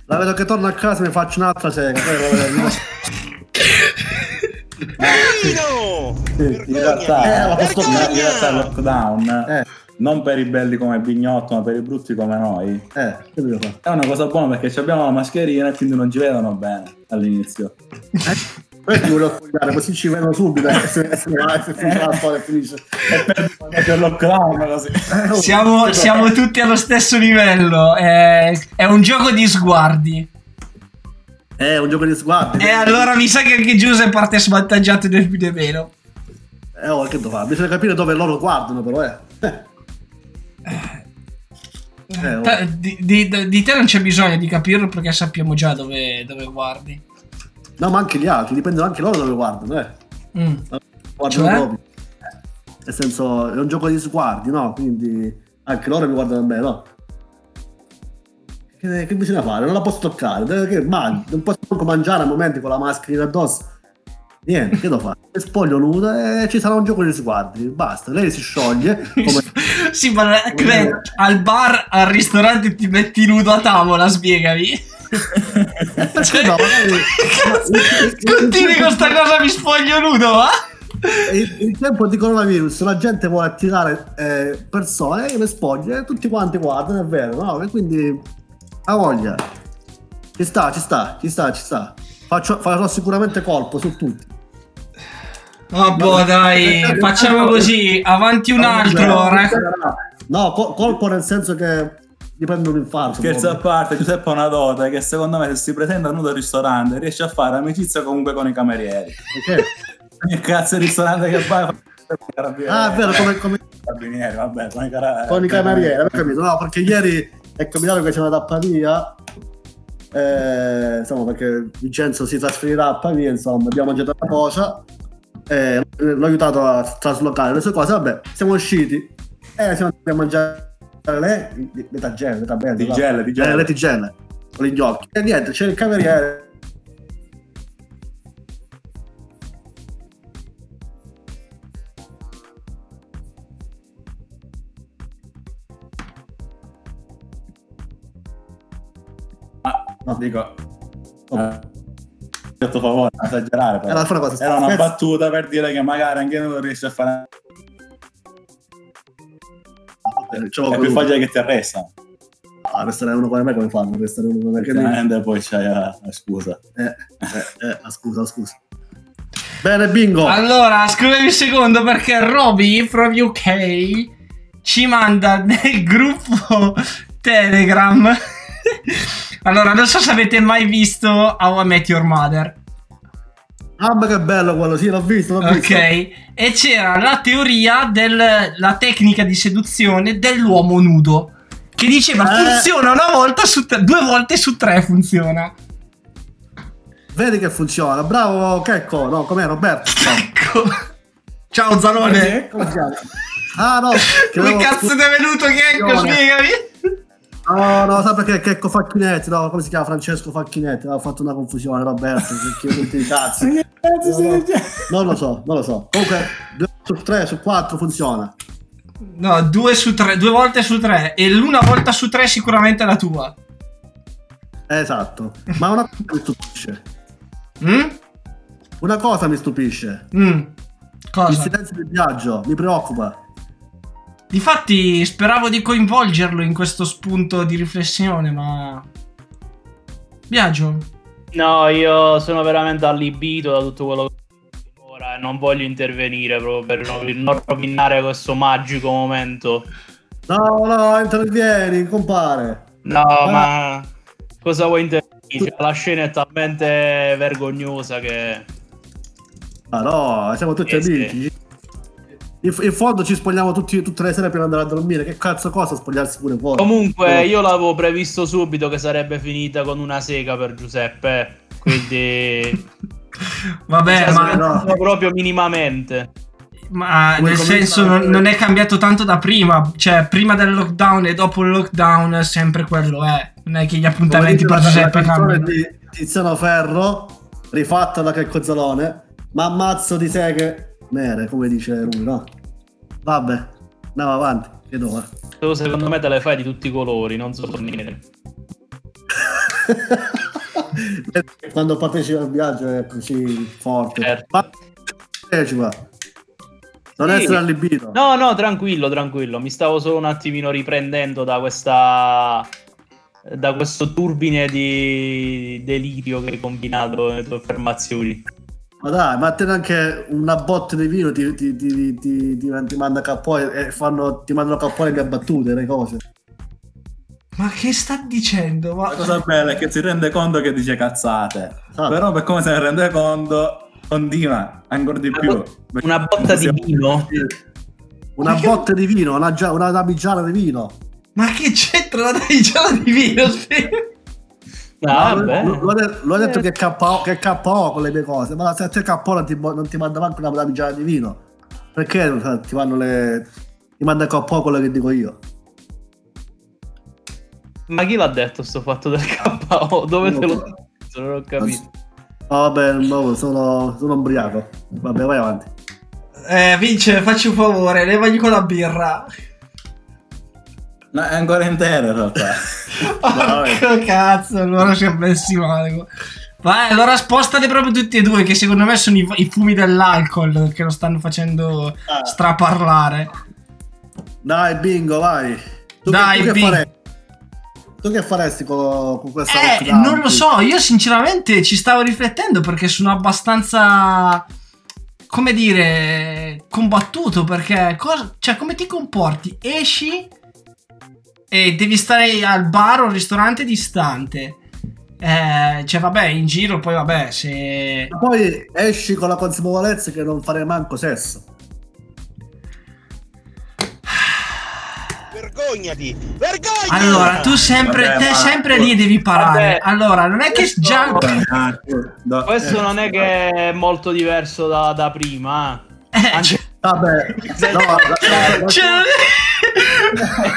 La vedo che torno a casa e mi faccio un'altra sega. poi la vedo. Sì, in realtà, Eh, in realtà il lockdown, non per i belli come Bignotto, ma per i brutti come noi, Eh, è una cosa buona perché ci abbiamo la mascherina e quindi non ci vedono bene all'inizio. Poi ti volevo spogliare, così ci vedono subito. E se, se, se, se finisce storia finisce. Perché il lockdown così. Siamo, siamo tutti allo stesso livello. È, è un gioco di sguardi. È un gioco di sguardi. E allora mi sa che anche Giuseppe parte svantaggiato del più di meno. Eh, oh, che fare? Bisogna capire dove loro guardano, però, eh. Eh. Ta- Di, di- di te non c'è bisogno di capirlo perché sappiamo già dove, dove guardi. No, ma anche gli altri, dipende anche loro dove guardano, eh. Mm. Guardano Cioè? proprio. Nel senso, è un gioco di sguardi, no? Quindi anche loro mi guardano me, no? Che, che bisogna fare? Non la posso toccare, che mangi? Non posso manco mangiare a momenti con la mascherina addosso. Niente, che devo fare? Spoglio nudo e ci sarà un gioco di sguardi. Basta, lei si scioglie. Come... Sì, ma come- al bar, al ristorante ti metti nudo a tavola, spiegami. Cioè, No, continui con sta cosa, mi spoglio nudo, va? in, in tempo di coronavirus la gente vuole attirare eh, persone le spoglio e tutti quanti guardano, è vero, no? E quindi ha voglia. Ci sta, ci sta, ci sta, ci sta. Faccio, farò sicuramente colpo su tutti. Oh, boh, dai, facciamo così, avanti un altro. rac- No, col- colpo nel senso che gli prendo un infarto. Scherzo a proprio. parte, Giuseppe ha una dote che secondo me se si presenta nudo al ristorante riesce a fare amicizia comunque con i camerieri. Perché? Ogni cazzo di ristorante che vai Ah, è vero, come, come carabinieri, vabbè, con i, cara- con i camerieri, ho capito? No, perché ieri è capitato che c'è una da Pavia. Eh, insomma, perché Vincenzo si trasferirà a Pavia, insomma, abbiamo mangiato una cosa eh, l'ho aiutato a traslocare le sue cose, vabbè, siamo usciti e siamo andati a mangiare eh, le, le tagelle, le tabelle, tigelle, tigelle. Eh, le tigelle, con gli occhi. E niente, c'è il cameriere ah, No. Dico. Ah detto favore, non esagerare. però. Era una cosa, Era una battuta per dire che magari anche noi non riesci a fare. Avevo È più facile che ti arrestano. Ah, restare uno come me come fanno? Restare uno come me che mi... Poi c'hai la, la scusa. Eh, eh, eh, ah, scusa, scusa. Bene, bingo. Allora, scusami un secondo perché Roby from UK ci manda nel gruppo Telegram. allora, non so se avete mai visto How I Met Your Mother. Ah, ma che bello quello, sì, l'ho visto, l'ho visto. Ok, e c'era la teoria della tecnica di seduzione dell'uomo nudo. Che diceva Eh. funziona una volta su tre, due volte su tre funziona. Vedi che funziona. Bravo, Checco. No, com'è Roberto? Ecco. Ciao chiama? Ah, no. Credevo- cazzo ti è venuto Checco? Spiegami. No, no, sai perché Checco Facchinetti, no, come si chiama? Francesco Facchinetti, ho fatto una confusione, Roberto, perché tutti i cazzi. No, no, non lo so, non lo so. Comunque, 2 su 3 su 4 funziona. No, due su tre, due volte su tre. E l'una volta su tre sicuramente è la tua. Esatto. Ma una cosa mi stupisce. Mm? Una cosa mi stupisce. Mm. Il Cosa? silenzio di viaggio mi preoccupa. Difatti speravo di coinvolgerlo in questo spunto di riflessione, ma... Viaggio. No, io sono veramente allibito da tutto quello che ora e non voglio intervenire proprio per non, non rovinare questo magico momento. No, no, intervieni, compare. No, ma cosa vuoi intervenire? Cioè, la scena è talmente vergognosa che... Ma no, siamo tutti Eh, sì. In, in fondo ci spogliamo tutti, tutte le sere prima di andare a dormire. Che cazzo cosa spogliarsi pure fuori? Comunque Oh. io l'avevo previsto subito che sarebbe finita con una sega per Giuseppe, quindi... Vabbè, Cioè, ma... non proprio minimamente. Ma Come nel senso non, non è cambiato tanto da prima, cioè prima del lockdown e dopo il lockdown sempre quello è. Non è che gli appuntamenti per Giuseppe cambiano. di Tiziano Ferro, rifatta da Checco Zalone, ma ammazzo di seghe nere, come dice lui, no? Vabbè, andiamo avanti. Che dove? Tu secondo me te le fai di tutti i colori, non solo nere. Quando partecipa al viaggio è così forte. Certo. Ma. Non Sì. essere allibito. No, no, tranquillo, tranquillo. Mi stavo solo un attimino riprendendo da questa. da questo turbine di delirio che hai combinato nelle tue affermazioni. Ma dai, ma te anche una botte di vino ti, ti, ti, ti, ti- ti manda capo e fanno, ti mandano capo le battute, le cose. Ma che sta dicendo? Ma... La cosa bella è che si rende conto che dice cazzate. Però per come se ne rende conto, continua ancora di più. Una botta di vino? Una botte di vino, una, una damigiana di vino. Ma che c'entra la damigiana di vino? Ah, No, lui, lui ha detto- che KO, che è KO con le mie cose, ma se te KO non ti, non ti manda manco una damigiana di vino. Perché ti vanno le. ti manda KO quello che dico io? Ma chi l'ha detto sto fatto del KO? Dove Non te lo lo Non ho capito. Oh, vabbè, no, sono, sono ubriaco. Vabbè, vai avanti. Eh, Vince, facci un favore, levagli con la birra. No, è ancora intero in realtà. Porco cazzo, allora siamo messi male. Vai, allora spostali proprio tutti e due, che secondo me sono i, i fumi dell'alcol che lo stanno facendo straparlare. Dai, bingo, vai. Tu, Dai, tu che bingo. faresti? Tu che faresti con, con questa Eh, lockdown? non lo so, io sinceramente ci stavo riflettendo perché sono abbastanza, come dire, combattuto perché, cosa- cioè, come ti comporti? Esci e devi stare al bar o al ristorante distante. Eh, cioè, vabbè, in giro poi, vabbè, se... Ma poi esci con la consapevolezza che non farei manco sesso. Vergognati! Vergognati! Allora, tu sempre, Vabbè, te ma- sempre lì devi parare. Vabbè. Allora, non è che già... No, Questo eh, non è che è molto diverso da, da prima. eh. Anzi, Vabbè, no, la- Cioè,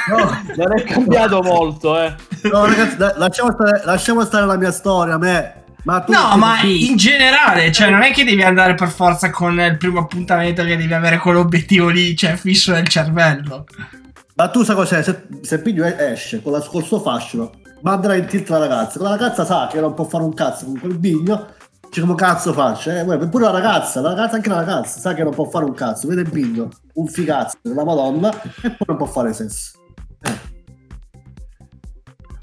no, non è cambiato molto, eh. no, ragazzi, dai, lasciamo stare, lasciamo stare la mia storia, a me. Ma tu No, ma tu- in generale, cioè, non è che devi andare per forza con il primo appuntamento che devi avere quell'obiettivo lì, cioè, fisso nel cervello. ma tu sai cos'è? Se, se Piglio esce con la- col suo fascino, manderà in tilt la ragazza. La ragazza sa che non può fare un cazzo con quel bigno. Dice come cazzo faccio? Eh, pure la ragazza, la ragazza, anche la ragazza, sa che non può fare un cazzo, vede il bigno, un figazzo della Madonna e poi non può fare sesso. Eh.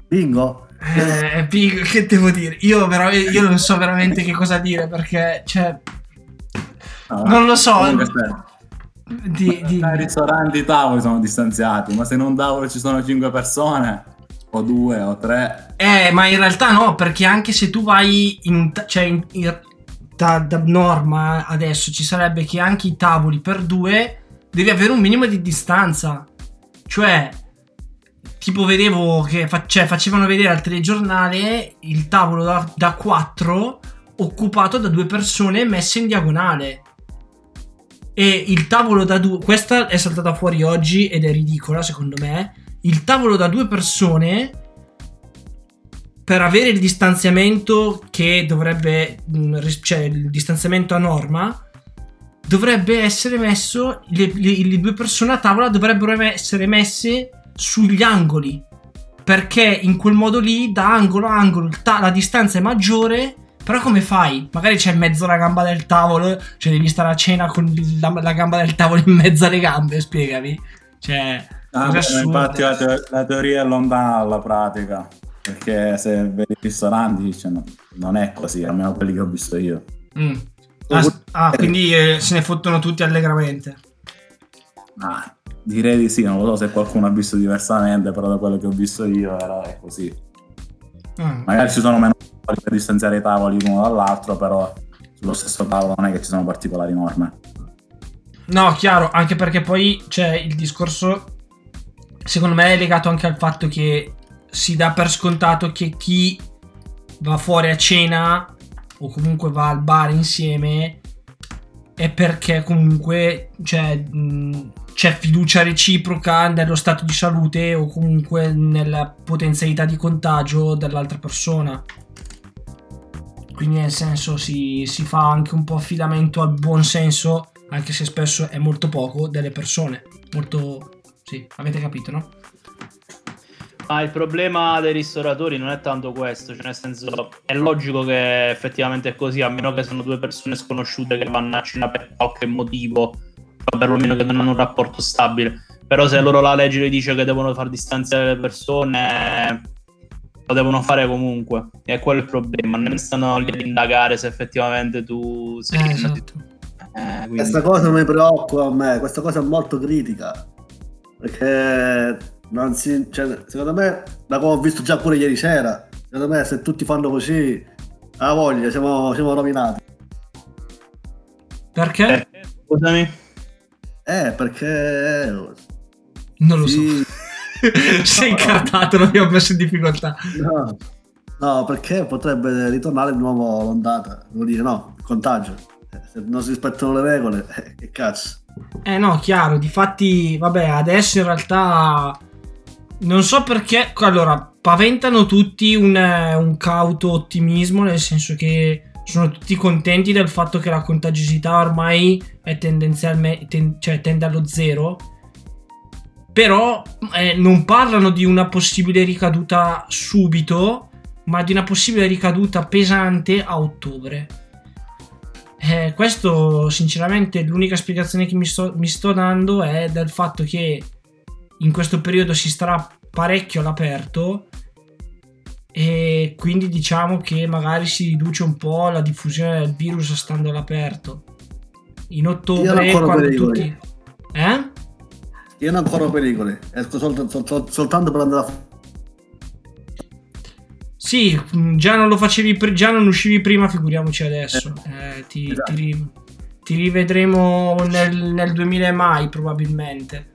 Bingo? Eh, Pig, che devo dire? Io, veramente- io non so veramente che cosa dire perché, cioè, non lo so. Aspetta. Di, di- Ai ristoranti i tavoli sono distanziati, ma se in un tavolo ci sono 5 persone, o due o tre, Eh, ma in realtà no, perché anche se tu vai in cioè, in- in- da, da norma adesso ci sarebbe che anche i tavoli per due devi avere un minimo di distanza. Cioè, tipo vedevo che fa- cioè, facevano vedere al telegiornale il tavolo da, da quattro occupato da due persone messe in diagonale. E il tavolo da due... Questa è saltata fuori oggi ed è ridicola secondo me. Il tavolo da due persone per avere il distanziamento che dovrebbe, ris- cioè il distanziamento a norma, dovrebbe essere messo, le, le- le due persone a tavola dovrebbero essere messe sugli angoli, perché in quel modo lì, da angolo a angolo, ta- la distanza è maggiore, però come fai? Magari c'è in mezzo la gamba del tavolo, cioè devi stare a cena con la, la gamba del tavolo in mezzo alle gambe, spiegami. Cioè, Ah, beh, infatti la, teo- la teoria è lontana dalla pratica, perché se vedi i ristoranti cioè, no- non è così, almeno quelli che ho visto io. Mm. Ah, ah, quindi eh, se ne fottono tutti allegramente. Ah, direi di sì, non lo so se qualcuno ha visto diversamente, però da quello che ho visto io era è così. Ah. Magari ci sono meno tavoli per distanziare i tavoli l'uno dall'altro, però sullo stesso tavolo non è che ci sono particolari norme. No, chiaro, anche perché poi c'è il discorso, secondo me è legato anche al fatto che si dà per scontato che chi va fuori a cena o comunque va al bar insieme è perché comunque cioè, mh, c'è fiducia reciproca nello stato di salute o comunque nella potenzialità di contagio dell'altra persona. Quindi nel senso si, si fa anche un po' affidamento al buon senso, anche se spesso è molto poco, delle persone. Molto... Sì, avete capito, no? Ma il problema dei ristoratori non è tanto questo, cioè nel senso è logico che effettivamente è così, a meno che sono due persone sconosciute che vanno a cena per qualche motivo, o perlomeno che non hanno un rapporto stabile. Però se loro la legge le dice che devono far distanziare le persone, lo devono fare comunque. E quello è il problema, non stanno lì ad indagare se effettivamente tu sei... Eh, esatto. Eh, quindi- Questa cosa mi preoccupa a me, questa cosa è molto critica. Perché non si, cioè, secondo me, da come ho visto già pure ieri sera, secondo me se tutti fanno così, a voglia, siamo, siamo rovinati. Perché? Scusami. Eh, perché... Non lo sì. Sei incartato, l'abbiamo messo in difficoltà. No. No, perché potrebbe ritornare di nuovo l'ondata. Devo dire, no, il contagio. Eh, Se non si rispettano le regole, eh, che cazzo. Eh no, chiaro, difatti, vabbè, adesso in realtà non so perché, allora, paventano tutti un, un cauto ottimismo, nel senso che sono tutti contenti del fatto che la contagiosità ormai è tendenzialmente, ten- cioè tende allo zero, però eh, non parlano di una possibile ricaduta subito, ma di una possibile ricaduta pesante a ottobre. Eh, questo, sinceramente, l'unica spiegazione che mi sto, mi sto dando è del fatto che in questo periodo si starà parecchio all'aperto e quindi diciamo che magari si riduce un po' la diffusione del virus stando all'aperto. In Io non ottobre, corro quando pericoli. tutti... Eh? Io non corro pericoli, esco sol- sol- sol- soltanto per andare a Sì, già non lo facevi, pr- già non uscivi prima, figuriamoci adesso. Eh, ti, Esatto. ti ri- ti rivedremo nel, nel 2000 e mai, probabilmente.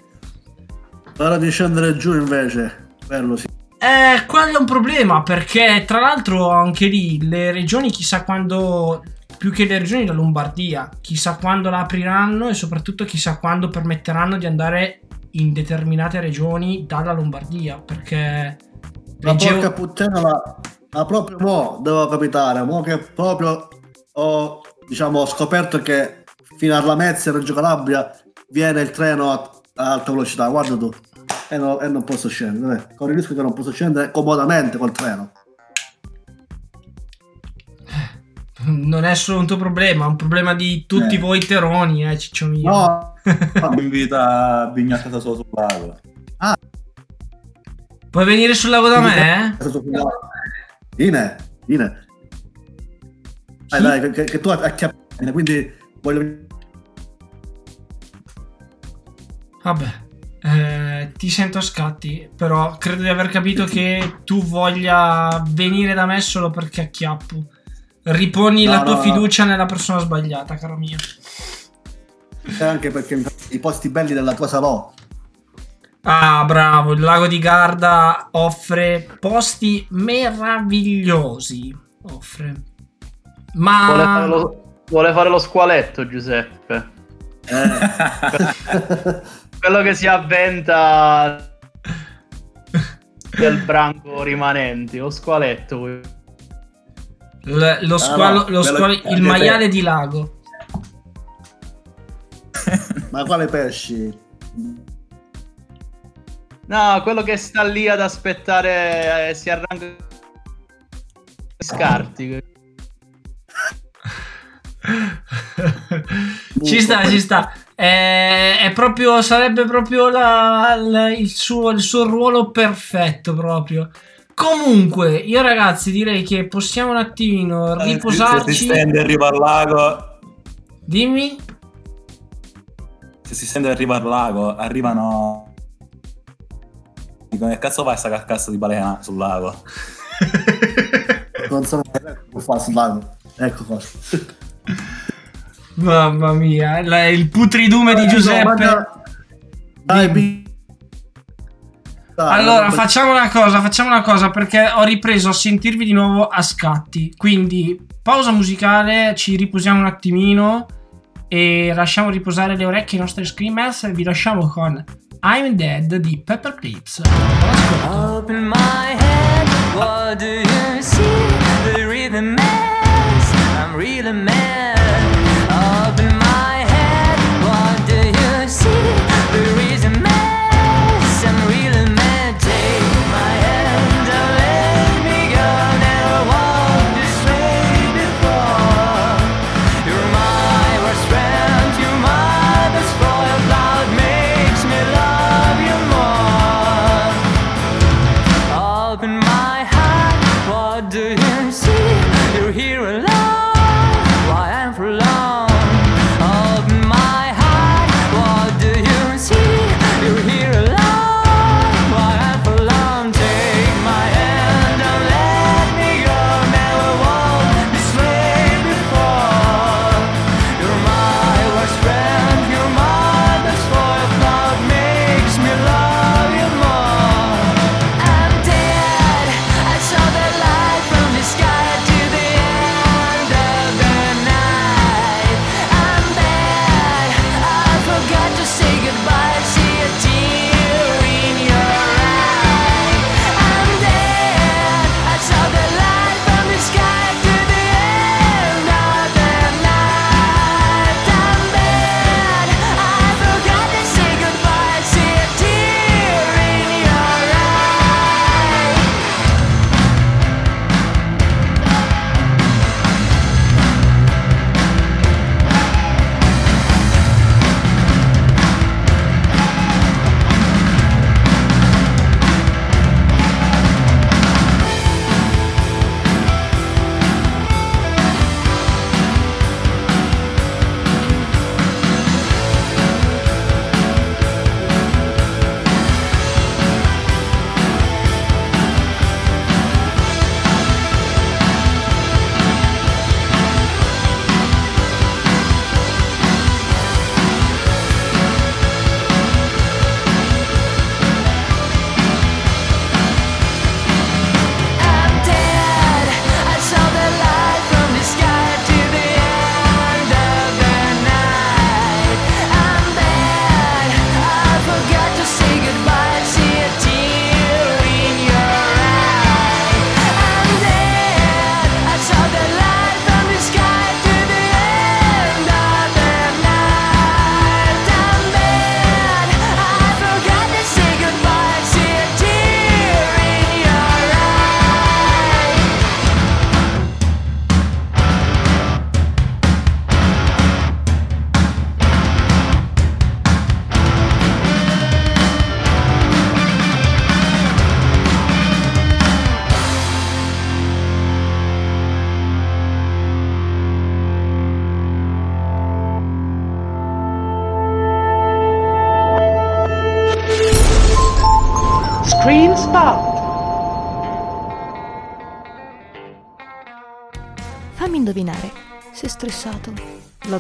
Ora di scendere giù invece, quello sì. Eh, quello è un problema perché tra l'altro anche lì le regioni chissà quando, più che le regioni la Lombardia, chissà quando la apriranno e soprattutto chissà quando permetteranno di andare in determinate regioni dalla Lombardia perché La leggevo- porca puttana la, la proprio mo devo capitare, mo che proprio ho diciamo ho scoperto che fino a Lamezia Reggio Calabria viene il treno a, a alta velocità, guarda tu. e, no- e non posso scendere. Corro il rischio che non posso scendere comodamente col treno. Non è solo un tuo problema, è un problema di tutti Eh. voi teroni, eh, ciccio mio. No, Mi invita a Vigna a casa sua sul lago. Puoi venire sul lago da me? Ine, Ine. Dai, dai, che, che- tu acchiappi, quindi voglio... Vabbè, eh, ti sento a scatti, però credo di aver capito che tu voglia venire da me solo perché acchiappo. Riponi No, la tua no, no. fiducia nella persona sbagliata, caro mio. Anche perché i posti belli della tua salò. Ah, bravo, il lago di Garda offre posti meravigliosi. Offre. Ma... Vuole fare lo, vuole fare lo squaletto, Giuseppe. Quello che si avventa del branco rimanenti. Lo squaletto. L- lo Ah, squalo, no, lo squalo- il maiale di lago. Ma quale pesci? No, quello che sta lì ad aspettare eh, si arranca scarti. ci sta, ci sta. È, è proprio, sarebbe proprio la- la- il, suo, il suo ruolo perfetto proprio. Comunque, io ragazzi direi che possiamo un attimino Se si riposarci. stende arriva al lago. Dimmi. Se si stende arriva al lago, arrivano. Dicono che cazzo fai sta carcassa di balena sul lago? Non so ecco qua sul lago. Ecco qua. Mamma mia, la- il putridume di Eh, no, Giuseppe. ma- Dai, bi- Dai, Allora, facciamo una cosa, facciamo una cosa perché ho ripreso a sentirvi di nuovo a scatti. Quindi, pausa musicale, ci riposiamo un attimino e lasciamo riposare le orecchie ai nostri screamers e vi lasciamo con I'm Dead di Pepper Clips. Up in my head, what do you see? The rhythm is, I'm really mad.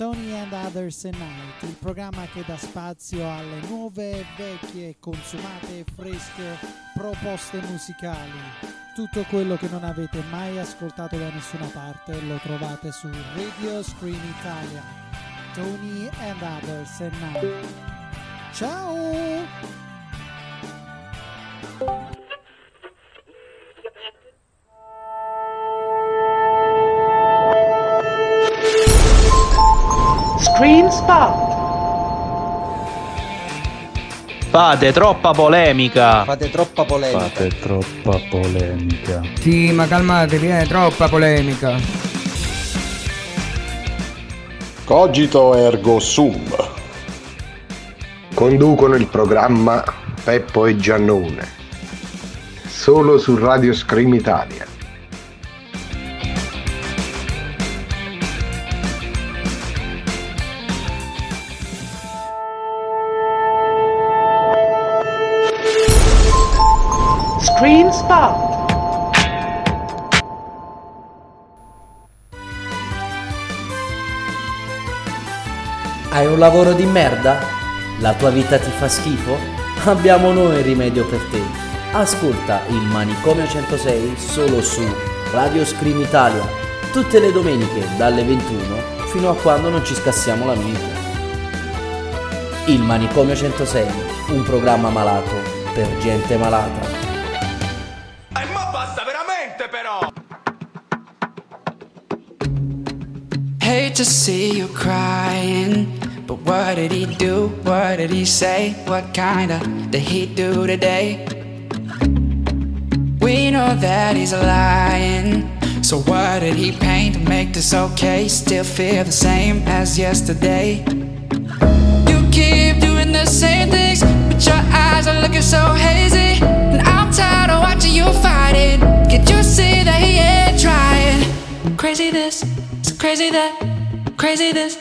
Tony and Others Night, il programma che dà spazio alle nuove, vecchie, consumate e fresche proposte musicali. Tutto quello che non avete mai ascoltato da nessuna parte lo trovate su Radio Screen Italia. Tony and Others Night. Ciao! Screen Spot. Fate troppa polemica. Fate troppa polemica. Fate troppa polemica. Sì, ma calmatevi, è troppa polemica. Cogito ergo sum. Conducono il programma Peppo e Giannone. Solo su Radio Scream Italia. Screen Spot. Hai un lavoro di merda? La tua vita ti fa schifo? Abbiamo noi il rimedio per te. Ascolta il Manicomio 106 solo su Radio Scream Italia, tutte le domeniche dalle 21 fino a quando non ci scassiamo la minchia. Il Manicomio 106, un programma malato per gente malata. To see you crying. But what did he do? What did he say? What kinda did he do today? We know that he's lying. So what did he paint to make this okay? Still feel the same as yesterday. You keep doing the same things, but your eyes are looking so hazy. And I'm tired of watching you fight it. Can't you see that he ain't trying? Crazy this, so crazy that, crazy this,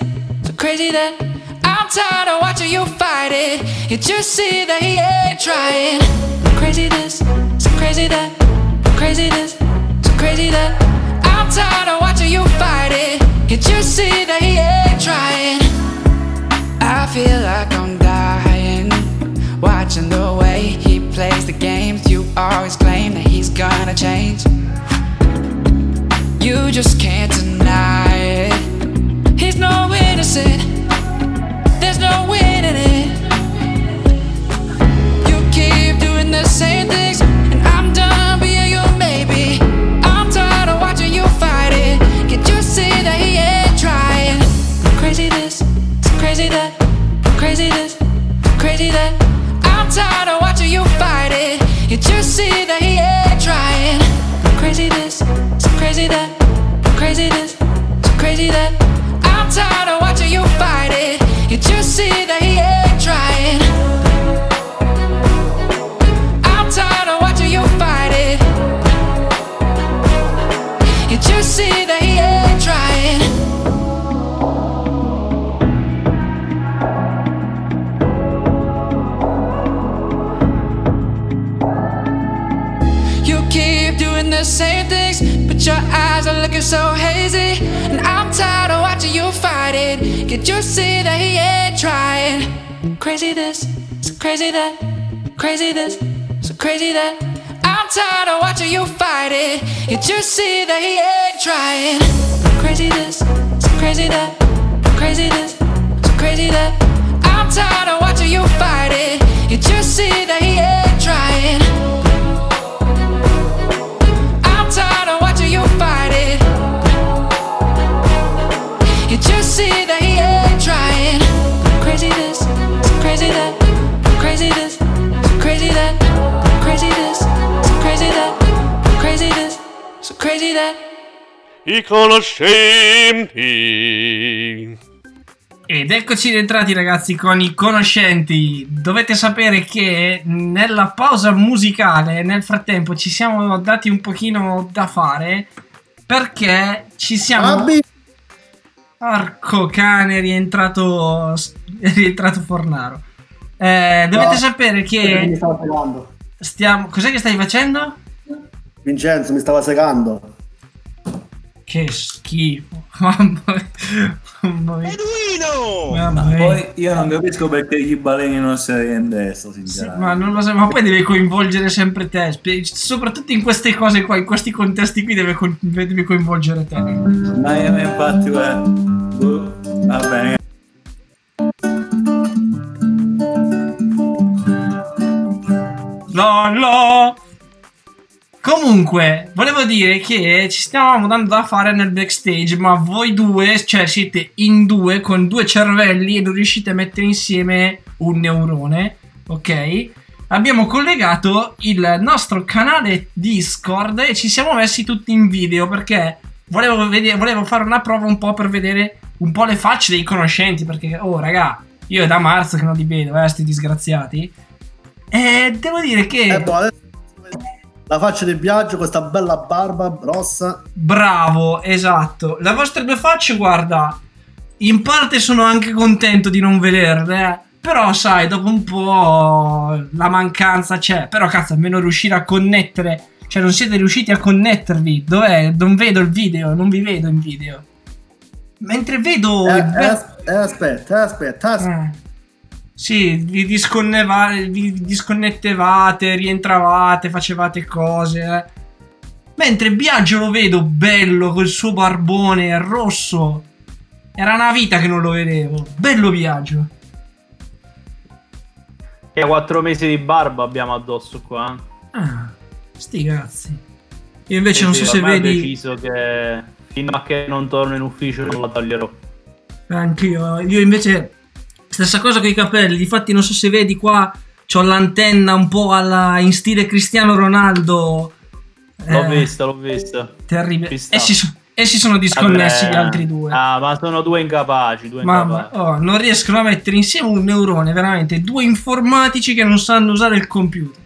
so crazy that. I'm tired of watching you fight it. You see that he ain't trying? Crazy this, so crazy that, crazy this, so crazy that. I'm tired of watching you fight it. You see that he ain't trying? I feel like I'm dying. Watching the way he plays the games. You always claim that he's gonna change. You just can't deny no innocent. There's no winning it. You keep doing the same things, and I'm done being your maybe. I'm tired of watching you fight it. Can't you see that he ain't trying? Crazy this, crazy that, crazy this, crazy that. I'm tired of watching you fight it. Can't you see that he ain't trying? Crazy this, crazy that, crazy this, crazy that. Tired of watching you fight it. You see that he ain't trying? I'm tired of watching you fight it. You see that he ain't trying? You keep doing the same things, but your eyes are looking so hazy. And I'm tired of watching you fight it. Can't you see that he ain't trying? Crazy this, so crazy that, crazy this, so crazy that. I'm tired of watching you fight it. Can't you see that he ain't trying? Crazy this, so crazy that, crazy this, so crazy that. I'm tired of watching you fight it. You see that he ain't trying? That. I conoscenti. Ed eccoci rientrati ragazzi con i conoscenti. Dovete sapere che nella pausa musicale, nel frattempo, ci siamo dati un pochino da fare perché ci siamo... Porco cane, è rientrato, è rientrato Fornaro. Eh, dovete No. sapere Mi che stiamo... Cos'è che stai facendo? Vincenzo mi stava segando. Che schifo. Mamma mia. Mamma mia. Mamma Ma mia. poi io non capisco perché gli baleni non si Sì, sinceramente. ma non lo so, ma poi deve coinvolgere sempre te. Soprattutto in queste cose qua, in questi contesti qui deve, co- deve coinvolgere te. Ma io infatti, eh, boh, va bene. No, no. Comunque, volevo dire che ci stavamo dando da fare nel backstage, ma voi due, cioè siete in due con due cervelli e non riuscite a mettere insieme un neurone, ok? Abbiamo collegato il nostro canale Discord e ci siamo messi tutti in video perché volevo, vedere, volevo fare una prova un po' per vedere un po' le facce dei conoscenti, perché, oh raga, io è da marzo che non li vedo, eh, sti disgraziati. E devo dire che... Eh, boh, adesso la faccia di Biagio, questa bella barba rossa. Bravo, esatto. Le vostre due facce, guarda, in parte sono anche contento di non vederle, eh. però sai, dopo un po' la mancanza c'è. Però cazzo, almeno riuscire a connettere, cioè non siete riusciti a connettervi. Dov'è? Non vedo il video, non vi vedo in video. Mentre vedo... Eh, il eh, eh, aspetta, aspetta, aspetta. Eh. Sì, vi, disconneva- vi disconnettevate, rientravate, facevate cose. eh. Mentre Biagio lo vedo bello col suo barbone rosso. Era una vita che non lo vedevo. Bello Biagio. E quattro mesi di barba abbiamo addosso qua. eh. Ah, sti cazzi. Io invece Sì, non sì, so se ormai ho vedi. deciso che fino a che non torno in ufficio non la taglierò. Anch'io. Io invece. Stessa cosa con i capelli. Difatti, non so se vedi qua. C'ho l'antenna un po' alla, in stile Cristiano Ronaldo. L'ho Eh, vista, l'ho vista. Terribile. Ci sta. E si, so- e si sono disconnessi Vabbè. gli altri due. Ah, ma sono due incapaci, due Mamma, incapaci. oh, non riescono a mettere insieme un neurone, veramente. Due informatici che non sanno usare il computer.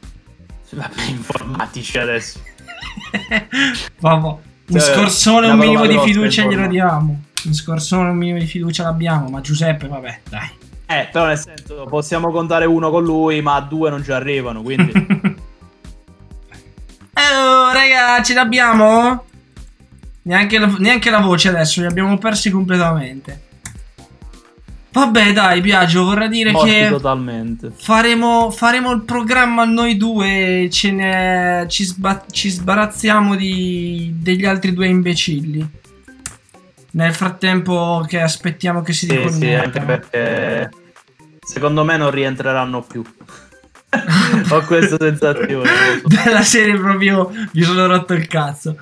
Vabbè, informatici adesso. Vabbè. In Cioè, scorsone un minimo di fiducia glielo diamo. In scorsone un minimo di fiducia l'abbiamo, ma Giuseppe, vabbè, dai. Eh, però nel senso, possiamo contare uno con lui, ma due non ci arrivano, quindi... Oh, raga, ce l'abbiamo? Neanche la, neanche la voce adesso, li abbiamo persi completamente. Vabbè, dai, Biagio, vorrei dire Morti che totalmente. faremo, faremo il programma noi due ce ne, ci, sba- ci sbarazziamo di, degli altri due imbecilli. Nel frattempo che aspettiamo che si Sì, sì, anche perché secondo me non rientreranno più. Ho questa sensazione. Della serie proprio mi sono rotto il cazzo.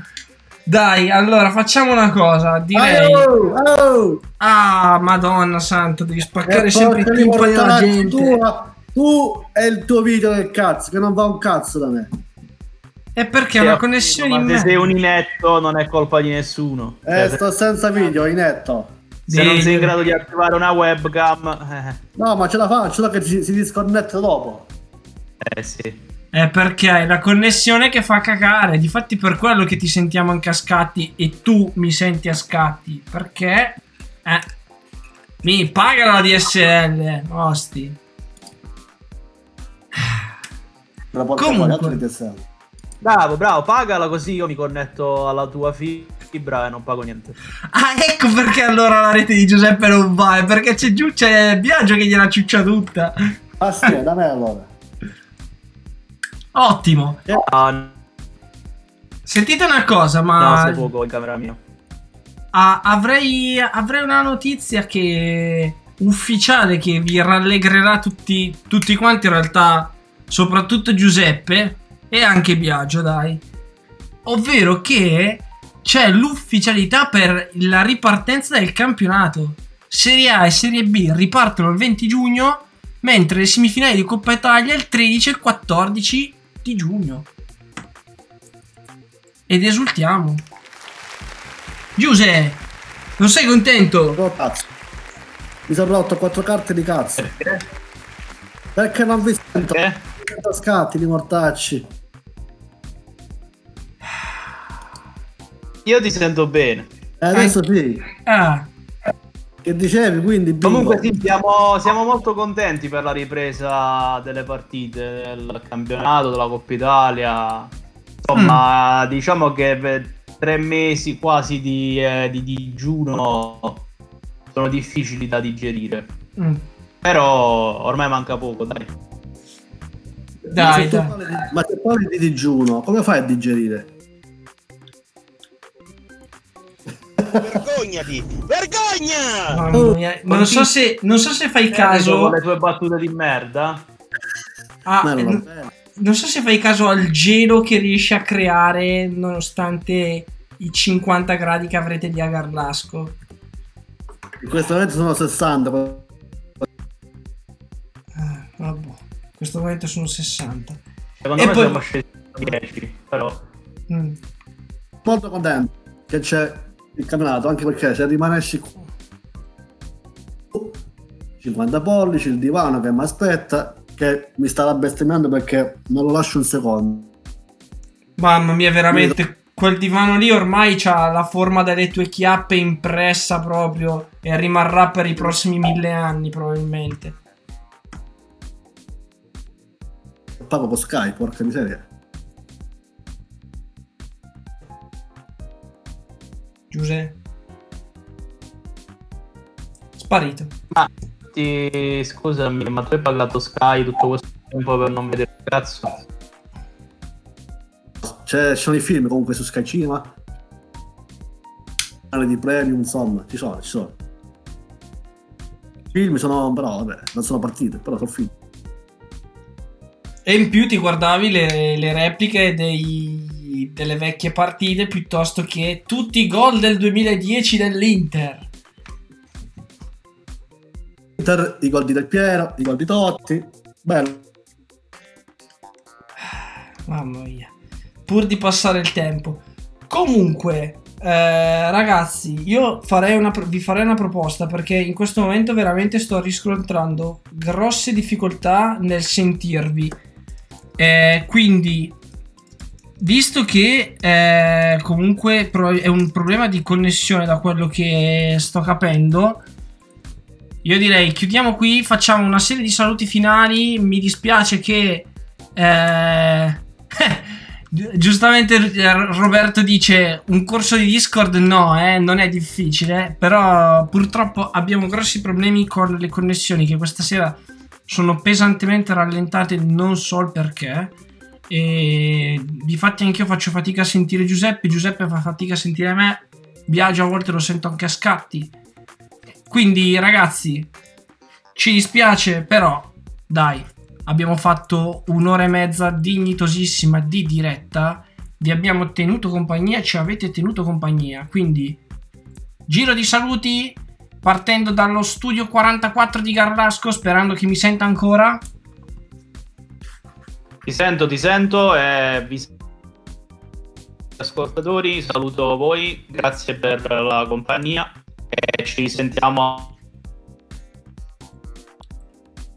Dai, allora facciamo una cosa. Direi. Oh, oh. Ah, madonna santa, devi spaccare E sempre il porca di timpano della gente. tua, tu e il tuo video del cazzo, che non va un cazzo da me. E perché è una connessione in se me. sei un inetto non è colpa di nessuno. Eh, Cioè, sto senza video, inetto. Se non sei in grado di attivare una webcam, eh, No, ma ce la faccio, che ci- si disconnette dopo. eh sì. È perché hai la connessione che fa cagare. Difatti, per quello che ti sentiamo anche a scatti e tu mi senti a scatti. Perché. Eh. Mi paga la DSL. Osti. Comunque. Bravo, bravo, pagala così io mi connetto alla tua fibra e non pago niente. Ah, ecco perché allora la rete di Giuseppe non va. È perché c'è giù c'è Biagio che gliela ciuccia tutta. Ah sì, da me allora. Ottimo. Ah, Sentite una cosa, no, ma. sei poco in camera mia. Ah, avrei, avrei una notizia che ufficiale che vi rallegrerà tutti, tutti quanti, in realtà, soprattutto Giuseppe e anche Biagio, dai. Ovvero che c'è l'ufficialità per la ripartenza del campionato. Serie A e Serie B ripartono il 20 giugno, mentre le semifinali di Coppa Italia il 13 e il 14 di giugno. Ed esultiamo. Giuse, non sei contento? Cazzo. Mi sono rotto quattro carte di cazzo. Perché non vi sento? Perché? Scatti di mortacci. Io ti sento bene. Eh, adesso sì. Ah. Che dicevi quindi? bingo. Comunque sì, siamo, siamo molto contenti per la ripresa delle partite del campionato, della Coppa Italia. Insomma, diciamo che per tre mesi quasi di, eh, di digiuno sono difficili da digerire. Mm. Però ormai manca poco, dai. Ma Dai, se tu dai. parli di- Ma se parli di digiuno, come fai a digerire? Vergognati! Vergogna! Mamma mia, Non so se, non so se fai caso. Con le tue battute di merda. Ah, Ma eh, bene. non so se fai caso al gelo che riesci a creare nonostante i 50 gradi che avrete di Agarlasco. In questo momento sono 60. Ah, vabbè, in questo momento sono 60. Secondo E me poi- siamo scesi a 10, però. Mm. Molto contento che c'è il campionato, anche perché se rimanessi qui 50 pollici, il divano che mi aspetta, che mi starà bestemmiando perché non lo lascio un secondo. Mamma mia, veramente. Quel divano lì ormai ha la forma delle tue chiappe impressa proprio e rimarrà per i prossimi mille anni probabilmente. Pago con Skype, porca miseria. Giuseppe. Sparito. Ma ti, scusami, ma tu hai pagato Sky tutto questo tempo per non vedere il cazzo? C'è, ci sono i film comunque su Sky Cinema. Canale di premium, insomma, ci sono, ci sono. I film sono, però, vabbè, non sono partite, però sono film. E in più ti guardavi le, le repliche dei- delle vecchie partite piuttosto che tutti i gol del 2010 dell'Inter. Inter, i gol di Del Piero, i gol di Totti. Bello. Mamma mia. Pur di passare il tempo. Comunque, eh, ragazzi, io farei una, vi farei una proposta perché in questo momento veramente sto riscontrando grosse difficoltà nel sentirvi. Eh, quindi, visto che eh, comunque è un problema di connessione da quello che sto capendo, io direi chiudiamo qui, facciamo una serie di saluti finali. Mi dispiace che eh, gi- giustamente eh, Roberto dice un corso di Discord no, eh, non è difficile, però purtroppo abbiamo grossi problemi con le connessioni che questa sera sono pesantemente rallentate, non so il perché. E difatti anch'io faccio fatica a sentire Giuseppe, Giuseppe fa fatica a sentire me, Biagio a volte lo sento anche a scatti. Quindi ragazzi, ci dispiace, però dai, abbiamo fatto un'ora e mezza dignitosissima di diretta, vi abbiamo tenuto compagnia, ci avete tenuto compagnia, quindi giro di saluti partendo dallo studio 44 di Garlasco, sperando che mi senta ancora. Ti sento, ti sento e vi ascoltatori, saluto voi, grazie per la compagnia e ci sentiamo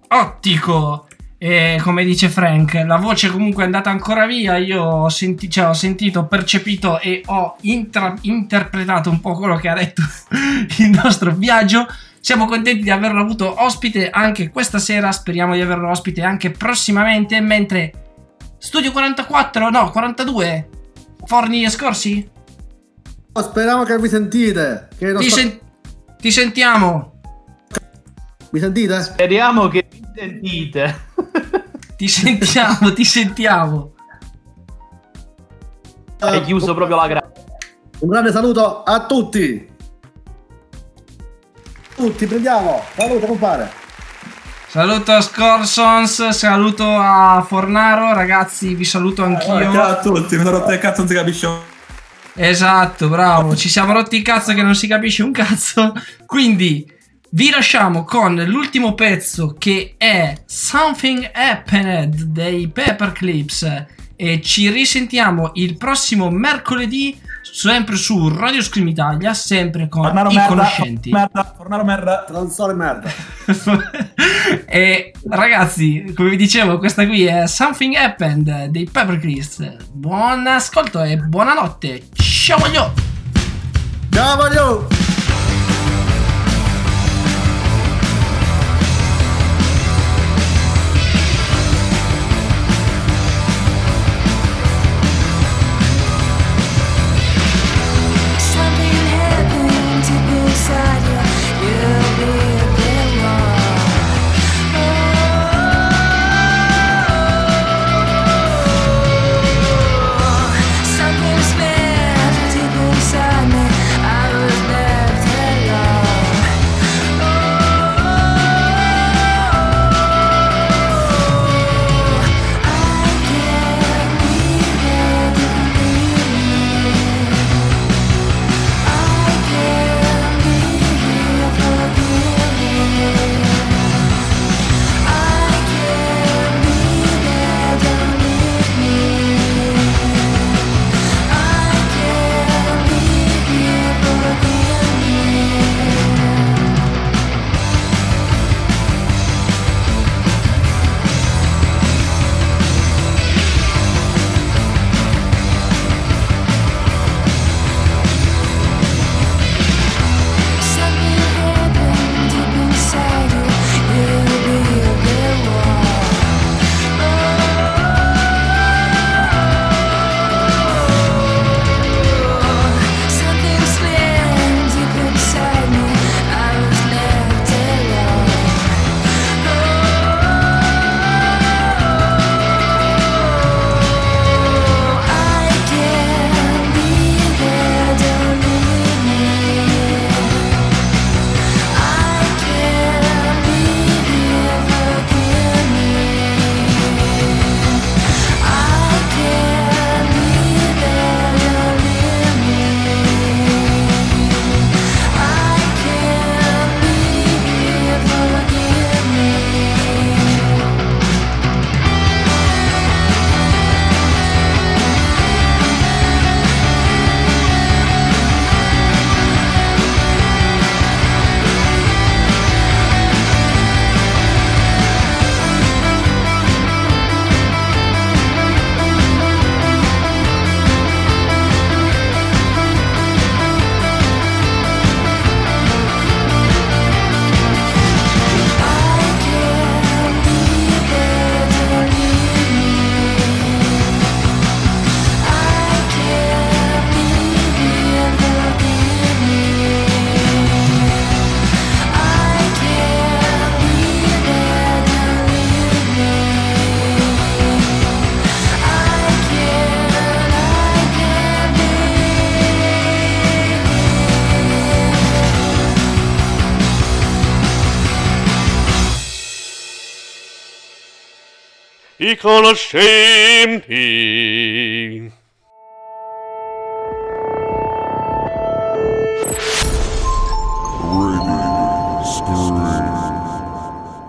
Ottico! E come dice Frank, la voce comunque è andata ancora via. Io ho, senti- cioè, ho sentito, percepito e ho intra- interpretato un po' quello che ha detto il nostro viaggio. Siamo contenti di averlo avuto ospite anche questa sera. Speriamo di averlo ospite anche prossimamente. Mentre Studio 44, no, 42, Forni e Scorsi, Oh, speriamo che vi sentite. Che ti, sto- sen- ti sentiamo. Mi sentite? Speriamo che vi sentite. Ti sentiamo, ti sentiamo. Hai chiuso proprio la gra- Un grande saluto a tutti tutti, prendiamo. Saluto compare. Saluto a Scorsons, saluto a Fornaro, ragazzi, vi saluto ah, anch'io. ciao a tutti, mi sono rotto il cazzo, non si capisce. Esatto, bravo, ci siamo rotti il cazzo che non si capisce un cazzo. Quindi vi lasciamo con l'ultimo pezzo che è Something Happened dei Paperclips e ci risentiamo il prossimo mercoledì sempre su Radio Scream Italia, sempre con Fornaro i merda, conoscenti. Merda, Fornaro merda, Transole merda. e ragazzi, come vi dicevo, questa qui è Something Happened dei Pepper Chris. Buon ascolto e buonanotte. Ciao voglio. Ciao voglio. call ashamed him.